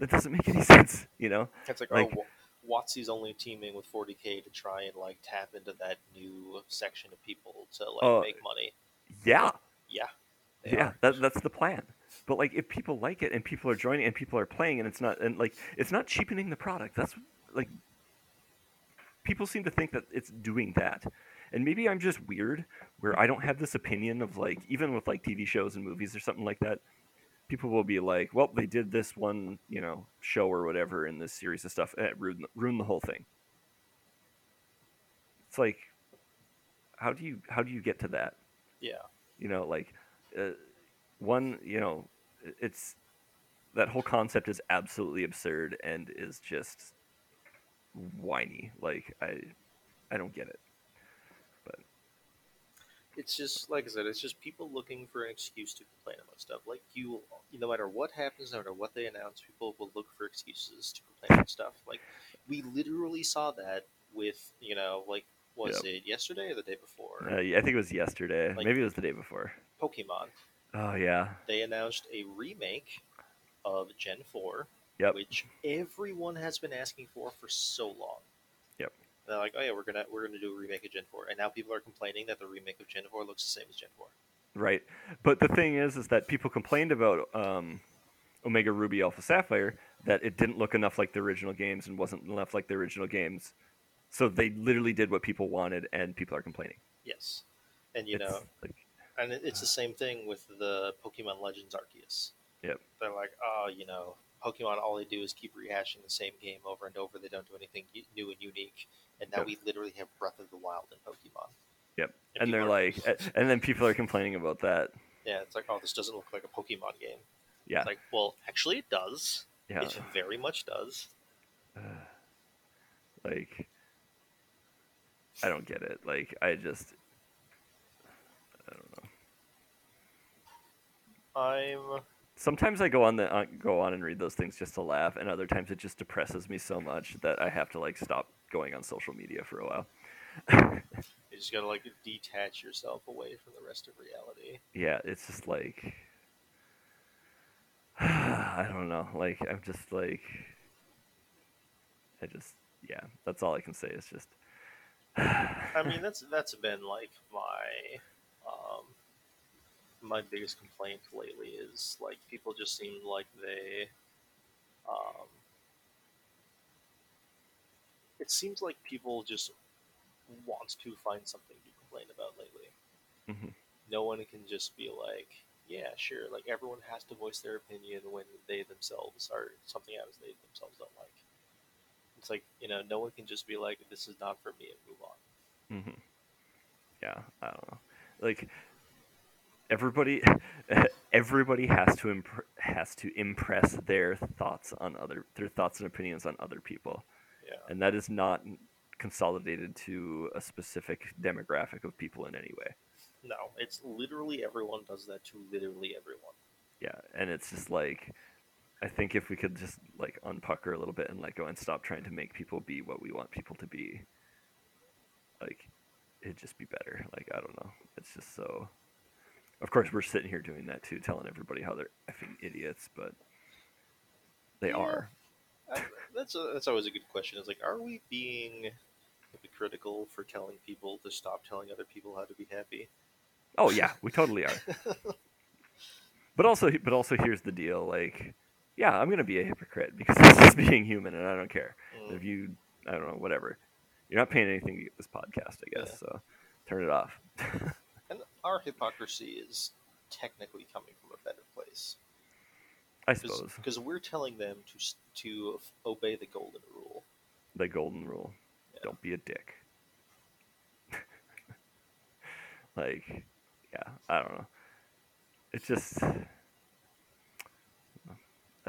That doesn't make any sense, you know? It's like, Like- oh, Wa- WotC's only teaming with 40k to try and like tap into that new section of people to like Oh, make money. Yeah, Yeah. yeah, are. that, that's the plan. But like, if people like it and people are joining and people are playing, and it's not and like it's not cheapening the product. That's like people seem to think that it's doing that. And maybe I'm just weird, where I don't have this opinion of like even with like TV shows and movies or something like that. People will be like, "Well, they did this one, you know, show or whatever in this series of stuff, and it ruined ruined the whole thing." It's like, how do you how do you get to that? Yeah. you know like uh, one you know it's that whole concept is absolutely absurd and is just whiny like i i don't get it It's just like I said. It's just people looking for an excuse to complain about stuff. Like you, no matter what happens, no matter what they announce, people will look for excuses to complain about stuff. Like we literally saw that with you know, like was it yesterday or the day before? uh, i think it was yesterday Like- maybe it was the day before Pokemon. oh yeah They announced a remake of Gen Four, Yep. which everyone has been asking for for so long. Yep. They're like, oh yeah, we're gonna we're gonna do a remake of Gen Four, and now people are complaining that the remake of Gen Four looks the same as Gen Four. right but the thing is is that people complained about um omega ruby alpha sapphire that it didn't look enough like the original games and wasn't enough like the original games so they literally did what people wanted and people are complaining Yes, and you It's know, like and it- it's the same thing with the Pokemon Legends Arceus. Yep. They're like, oh, you know, Pokemon, all they do is keep rehashing the same game over and over. They don't do anything new and unique. And now Yep. we literally have Breath of the Wild in Pokemon. Yep. And and they're like a- and then people are complaining about that Yeah, it's like, oh, this doesn't look like a Pokemon game. yeah It's like, well, actually, it does. yeah It very much does. like i don't get it like i just i don't know I'm Sometimes I go on the uh, go on and read those things just to laugh, and other times it just depresses me so much that I have to like stop going on social media for a while. you just gotta like detach yourself away from the rest of reality. yeah, it's just like I don't know. Like I'm just like I just yeah, that's all I can say. Is just I mean, that's that's been like my um, my biggest complaint lately is like people just seem like they um, it seems like people just want to find something to complain about lately. Mhm. No one can just be like, yeah, sure. Like everyone has to voice their opinion when they themselves are something happens they themselves don't like. It's like you know, no one can just be like, this is not for me and move on. hmm Yeah, I don't know. Like everybody, everybody has to imp- has to impress their thoughts on other their thoughts and opinions on other people, Yeah. and that is not consolidated to a specific demographic of people in any way. No, it's literally everyone does that to literally everyone. Yeah, and it's just like I think if we could just like unpucker a little bit and let go and stop trying to make people be what we want people to be, like it'd just be better. Like I don't know, it's just so. Of course, we're sitting here doing that too, telling everybody how they're effing idiots, but they Yeah. are. I, that's a, that's always a good question. It's like, are we being hypocritical for telling people to stop telling other people how to be happy? Oh yeah, we totally are. but also, but also, here's the deal. Like, yeah, I'm gonna be a hypocrite because this is being human, and I don't care. Mm, if you i don't know whatever you're not paying anything to get this podcast i guess Yeah. so turn it off our hypocrisy is technically coming from a better place i suppose because we're telling them to to obey the golden rule. the golden rule Yeah. don't be a dick like yeah i don't know it's just i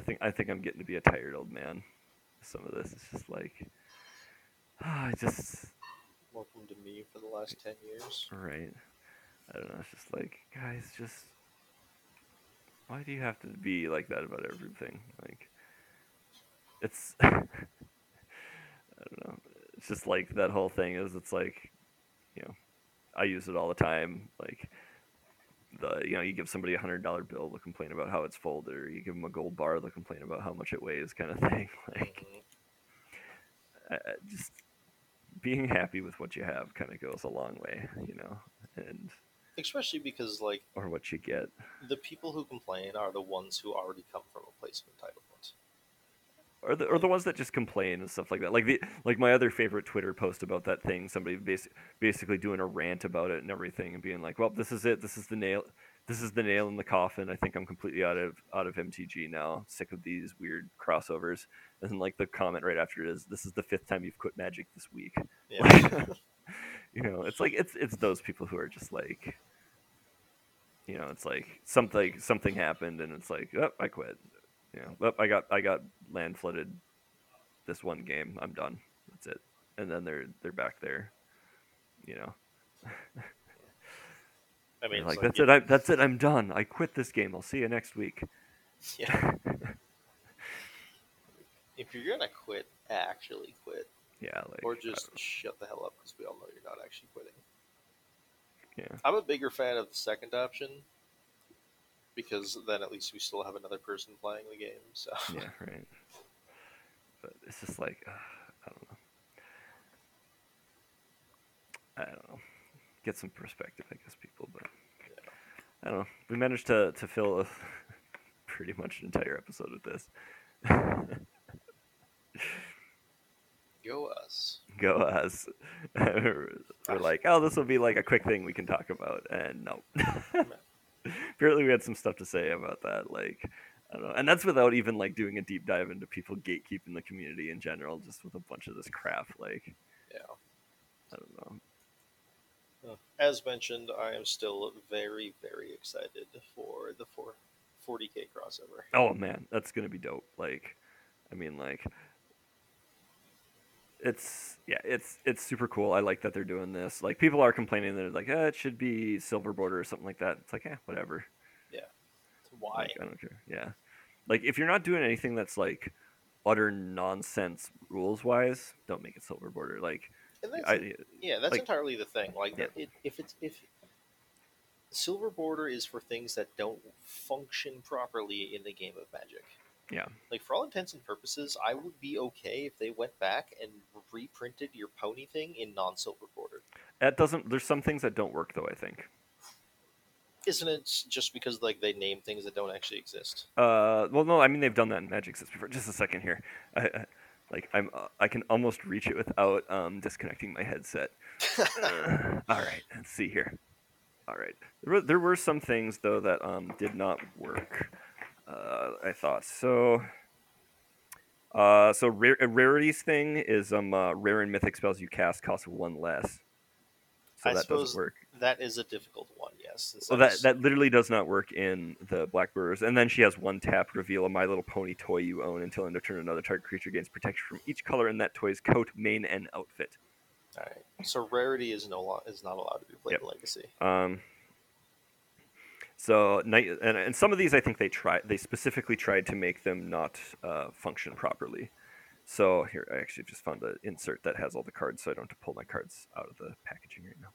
think i think i'm getting to be a tired old man some of this is just like i just Welcome to me for the last ten years. Right. I don't know. It's just like, guys, just why do you have to be like that about everything? Like, it's I don't know. It's just like that whole thing is. It's like, you know, I use it all the time. Like, the you know, you give somebody a hundred dollar bill, they'll complain about how it's folded, or you give them a gold bar, they'll complain about how much it weighs, kind of thing. Like, Mhm. I, I just being happy with what you have kind of goes a long way, you know, and Especially because like or what you get. the people who complain are the ones who already come from a place of entitlement. or the or the ones that just complain and stuff like that. Like the like my other favorite Twitter post about that thing. Somebody basi- basically doing a rant about it and everything, and being like, "Well, this is it. This is the nail. This is the nail in the coffin. I think I'm completely out of out of MTG now. Sick of these weird crossovers." And then like the comment right after it is, "This is the fifth time you've quit Magic this week." Yeah. you know, it's like it's it's those people who are just like, you know, it's like something something happened and it's like, oh, I quit. You know, oh, I got I got land flooded this one game. I'm done. That's it. And then they're they're back there. You know, I mean, They're like, that's it. I, that's it. I'm done. I quit this game. I'll see you next week. Yeah. if you're gonna quit, actually quit, Yeah, like or just shut the hell up because we all know you're not actually quitting. Yeah, I'm a bigger fan of the second option because then at least we still have another person playing the game. So yeah, right. But it's just like uh, I don't know. I don't know. Get some perspective, I guess, people. But I don't know. We managed to to fill a, pretty much an entire episode with this. go us. Go us. We're like, oh, this will be like a quick thing we can talk about, and no. Apparently, we had some stuff to say about that. Like, I don't know, and that's without even like doing a deep dive into people gatekeeping the community in general, just with a bunch of this crap. Like, Yeah. I don't know. As mentioned, I am still very, very excited for the four, 40k crossover. Oh man, that's gonna be dope. Like, I mean, like, it's yeah, it's it's super cool. I like that they're doing this. Like, people are complaining that like, eh, it should be silver border or something like that. It's like, eh, whatever. Yeah. Why? Like, I don't care. Yeah, like if you're not doing anything that's like utter nonsense rules wise, don't make it silver border. Like, And that's, I, yeah, that's like- entirely the thing. Like, Yeah. it, if it's if silver border is for things that don't function properly in the game of Magic. Yeah. Like for all intents and purposes, I would be okay if they went back and reprinted your pony thing in non-silver border. that doesn't. There's some things that don't work though. I think. Isn't it just because like they name things that don't actually exist? Uh, well, no, I mean they've done that in Magic System before. Just a second here. I, I, like I'm, uh, I can almost reach it without um, disconnecting my headset. Uh, all right, let's see here. All right, there were, there were some things though that um, did not work. Uh, I thought so. Uh, so rare, a rarities thing is um uh, rare and mythic spells you cast cost one less. So I that doesn't work. that is a difficult one. Yes. Well, that that literally does not work in the Black Brewers. And then she has one tap reveal a My Little Pony toy you own until end of turn. Another target creature gains protection from each color in that toy's coat, mane, and outfit. All right. So rarity is no lo- is not allowed to be played Yep. in Legacy. Um, so night and, and some of these I think they tried they specifically tried to make them not uh, function properly. So here I actually just found an insert that has all the cards, so I don't have to pull my cards out of the packaging right now.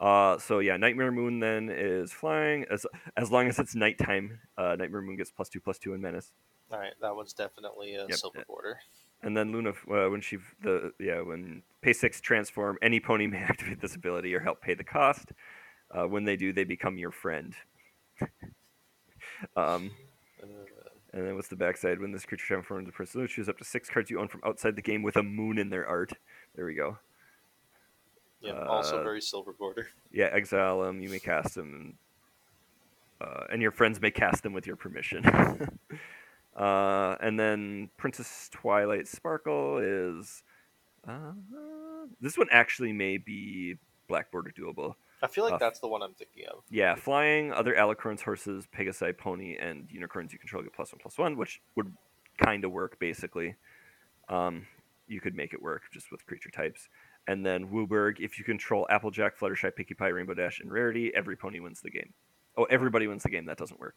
Uh, so yeah, Nightmare Moon then is flying as as long as it's nighttime. Uh, Nightmare Moon gets plus two plus two in menace. All right, that one's definitely a Yep. silver border. And then Luna, uh, when she the yeah when pay six transform, any pony may activate this ability or help pay the cost. Uh, when they do, they become your friend. um, Uh, and then what's the backside? When this creature transforms into a person, choose up to six cards you own from outside the game with a moon in their art. There we go. yeah, also Uh, very silver border. Yeah, exile them. You may cast them, uh, and your friends may cast them with your permission. uh, and then Princess Twilight Sparkle is. Uh, this one actually may be black border doable. I feel like uh, that's the one I'm thinking of. Yeah, flying other alicorns, horses, pegasi, pony, and unicorns you control get plus one plus one, which would kind of work basically. Um, you could make it work just with creature types. And then Wooburg, if you control Applejack, Fluttershy, Pinkie Pie, Rainbow Dash, and Rarity, every pony wins the game. Oh, everybody wins the game. That doesn't work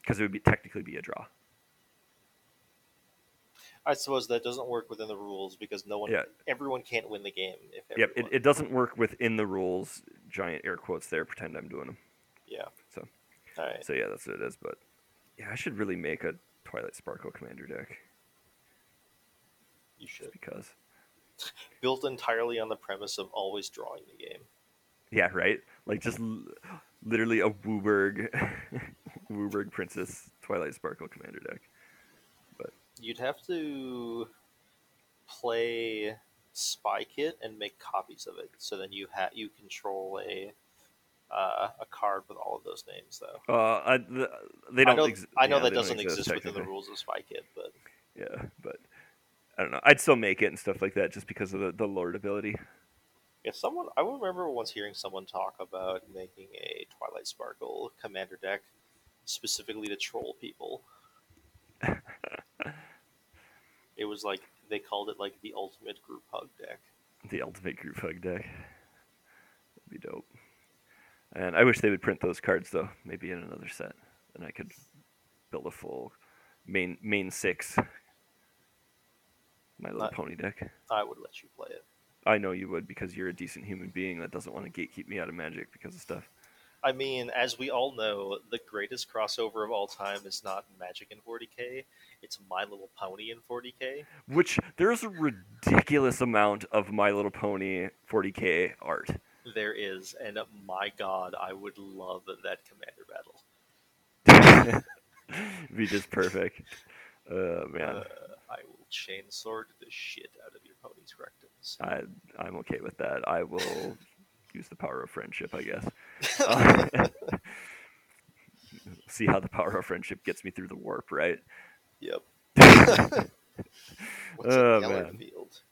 because it would be technically be a draw. I suppose that doesn't work within the rules because no one, Yeah. everyone can't win the game. If Yep, it, it doesn't work within the rules. Giant air quotes there. Pretend I'm doing them. yeah. So. All right. So yeah, that's what it is. But yeah, I should really make a Twilight Sparkle commander deck You just should. because. Built entirely on the premise of always drawing the game. Yeah, right. Like just l- literally a Wooburg, Wooburg Princess Twilight Sparkle commander deck. You'd have to play Spy Kit and make copies of it. So then you ha- you control a uh, a card with all of those names, though. Uh, I, the, they I don't. know, ex- I know yeah, that doesn't exist, within the rules of Spy Kit, but Yeah, but I don't know. I'd still make it and stuff like that just because of the, the Lord ability. yeah, someone I remember once hearing someone talk about making a Twilight Sparkle commander deck specifically to troll people. It was like they called it like the ultimate group hug deck. The ultimate group hug deck. That'd be dope. And I wish they would print those cards though, maybe in another set, and I could build a full main main six. My little Uh, pony deck. I would let you play it. I know you would because you're a decent human being that doesn't want to gatekeep me out of magic because of stuff. I mean, as we all know, the greatest crossover of all time is not Magic in 40k; it's My Little Pony in 40k. Which there's a ridiculous amount of My Little Pony 40k art. There is, and my God, I would love that commander battle. Be just perfect. Oh man, Uh, I will chain sword the shit out of your pony's rectums. I I'm okay with that. I will use the power of friendship, I guess. Uh, see how the power of friendship gets me through the warp, right? yep. right. What's Oh, a man. Geller field?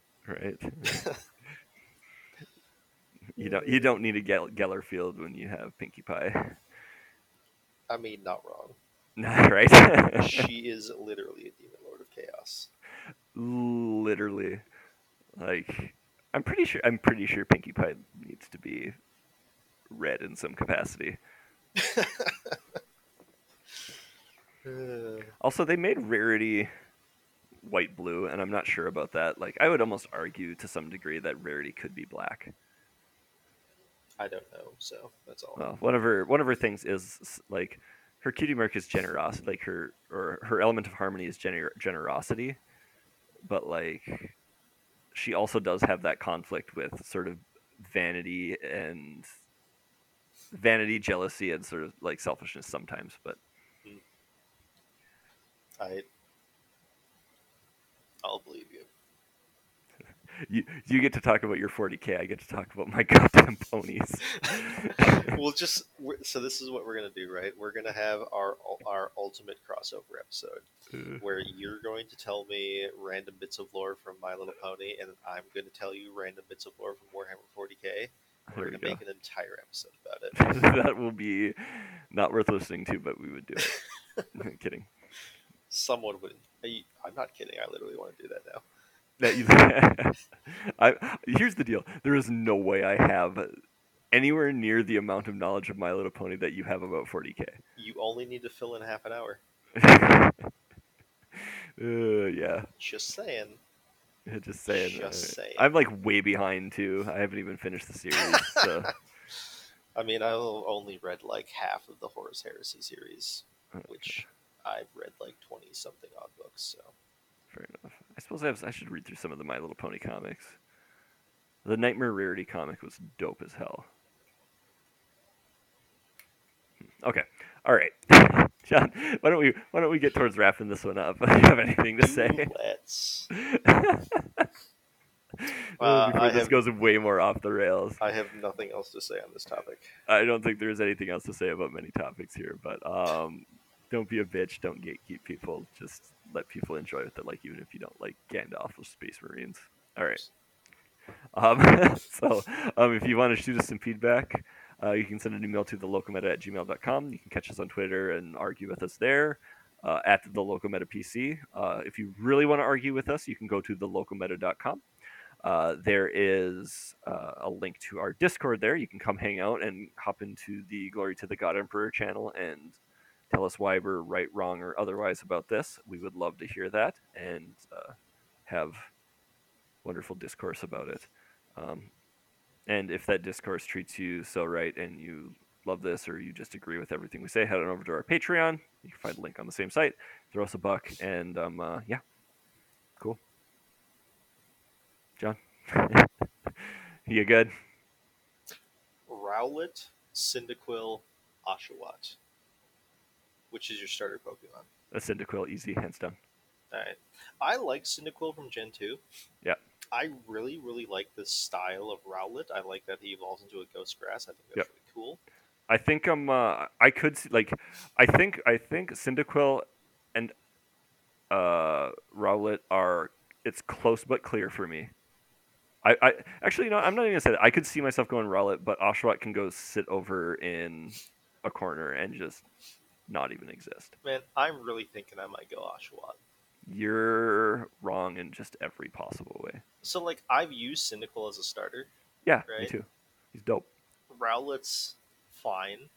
you don't you don't need a Geller field when you have Pinkie Pie, I mean, not wrong. right? she is literally a demon lord of chaos. Literally, like I'm pretty sure I'm pretty sure Pinkie Pie needs to be red in some capacity. Also, they made Rarity white blue, and I'm not sure about that. Like, I would almost argue to some degree that Rarity could be black. I don't know, so that's all. Well, one of her one of her things is like her cutie mark is generosity, like her or her element of harmony is gener- generosity, but like she also does have that conflict with sort of vanity and vanity, jealousy, and sort of like selfishness sometimes. But I, I'll believe you. you you get to talk about your 40k, I get to talk about my goddamn ponies. we'll just so this is what we're gonna do, right? We're gonna have our our ultimate crossover episode Uh, where you're going to tell me random bits of lore from My Little Pony, and I'm going to tell you random bits of lore from Warhammer 40k. We're going to make an entire episode about it. that will be not worth listening to, but we would do it. Kidding. Someone would. I'm not kidding. I literally want to do that now. That you, I, here's the deal. There is no way I have anywhere near the amount of knowledge of My Little Pony that you have about 40k. You only need to fill in half an hour. uh, yeah, Just saying. just saying. Just uh, saying. I'm like way behind too. I haven't even finished the series. So I mean, I've only read like half of the Horus Heresy series, which I've read like 20 something odd books, so. fair enough. I suppose I, have, I should read through some of the My Little Pony comics. The Nightmare Rarity comic was dope as hell. Hmm, Okay, all right, John. Why don't we why don't we get towards wrapping this one up? Do you have anything to say? Let's. Uh, before this have- goes way more off the rails. I have nothing else to say on this topic. I don't think there's anything else to say about many topics here, but um, don't be a bitch. Don't gatekeep people. Just let people enjoy what they like, even if you don't like Gandalf of Space Marines. All right. Um, so um, if you want to shoot us some feedback, uh, you can send an email to the localmeta at gmail.com. You can catch us on Twitter and argue with us there uh, at the localmeta PC. Uh, if you really want to argue with us, you can go to thelocalmeta.com. Uh, there is uh, a link to our Discord there. You can come hang out and hop into the Glory to the God Emperor channel and tell us why we're right, wrong, or otherwise about this. We would love to hear that and uh, have wonderful discourse about it. Um, and if that discourse treats you so right and you love this or you just agree with everything we say, head on over to our Patreon. You can find a link on the same site. Throw us a buck, and um, uh, yeah, cool. John, you good? Rowlet, Cyndaquil, Oshawott. Which is your starter Pokemon? A Cyndaquil, easy, hands down. Alright. I like Cyndaquil from Gen 2. Yeah. I really, really like the style of Rowlet. I like that he evolves into a ghost grass. I think that's Yep. really cool. I think um uh, I could see, like I think I think Cyndaquil and uh Rowlet are it's close but clear for me. I, I actually you know I'm not even gonna say that. I could see myself going Rowlet, but Oshawott can go sit over in a corner and just not even exist. Man, I'm really thinking I might go Oshawott. You're wrong in just every possible way. So, like, I've used Cyndaquil as a starter. Yeah, me too. He's dope. Rowlet's fine,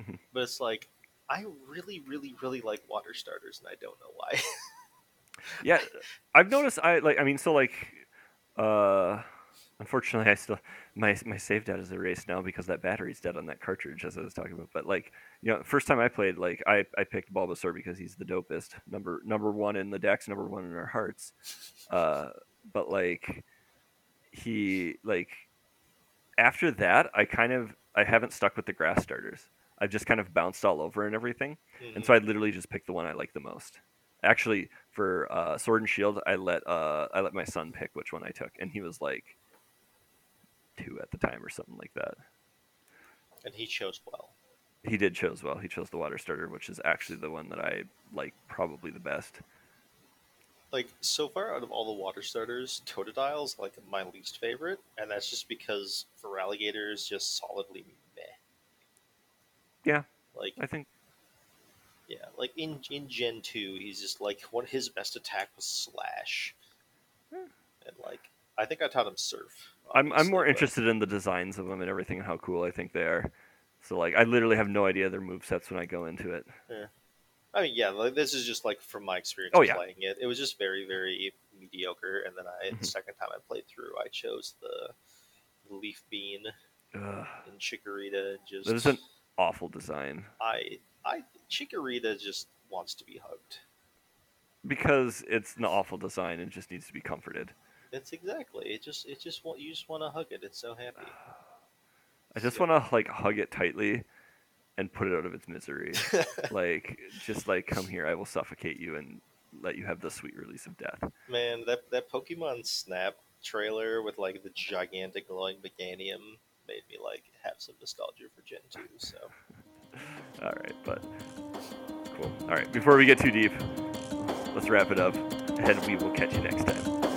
Mhm. but it's like I really, really, really like water starters, and I don't know why. yeah i've noticed i like i mean so like uh unfortunately i still my my save data is erased now because that battery's dead on that cartridge as i was talking about but like you know first time i played like i i picked bulbasaur because he's the dopest number number one in the dex number one in our hearts uh but like he like after that i kind of i haven't stuck with the grass starters i've just kind of bounced all over and everything and so I literally just picked the one I like the most. Actually, for uh, Sword and Shield, I let uh, I let my son pick which one I took, and he was like two at the time or something like that. and he chose well. He did chose well. He chose the water starter, which is actually the one that I like probably the best. Like so far out of all the water starters, Totodile's like my least favorite, and that's just because for alligators, just solidly meh. Yeah. Like I think yeah, like in in Gen two, he's just like one his best attack was slash, and like I think I taught him surf. I'm I'm more interested in the designs of them and everything and how cool I think they are. So like I literally have no idea their move sets when I go into it. Yeah. I mean, yeah, like, this is just like from my experience Oh, yeah. playing it. It was just very, very mediocre. And then I, Mhm. the second time I played through, I chose the leaf bean Ugh, and chikorita. Just that is an awful design I, I, chikorita just wants to be hugged. because it's an awful design and just needs to be comforted. It's exactly. It just, it just want you just want to hug it. It's so happy. I just want to like hug it tightly and put it out of its misery. like just like come here, I will suffocate you and let you have the sweet release of death. Man, that that Pokemon Snap trailer with like the gigantic glowing Meganium made me like have some nostalgia for Gen two. So All right, but cool. All right, before we get too deep, let's wrap it up, and we will catch you next time.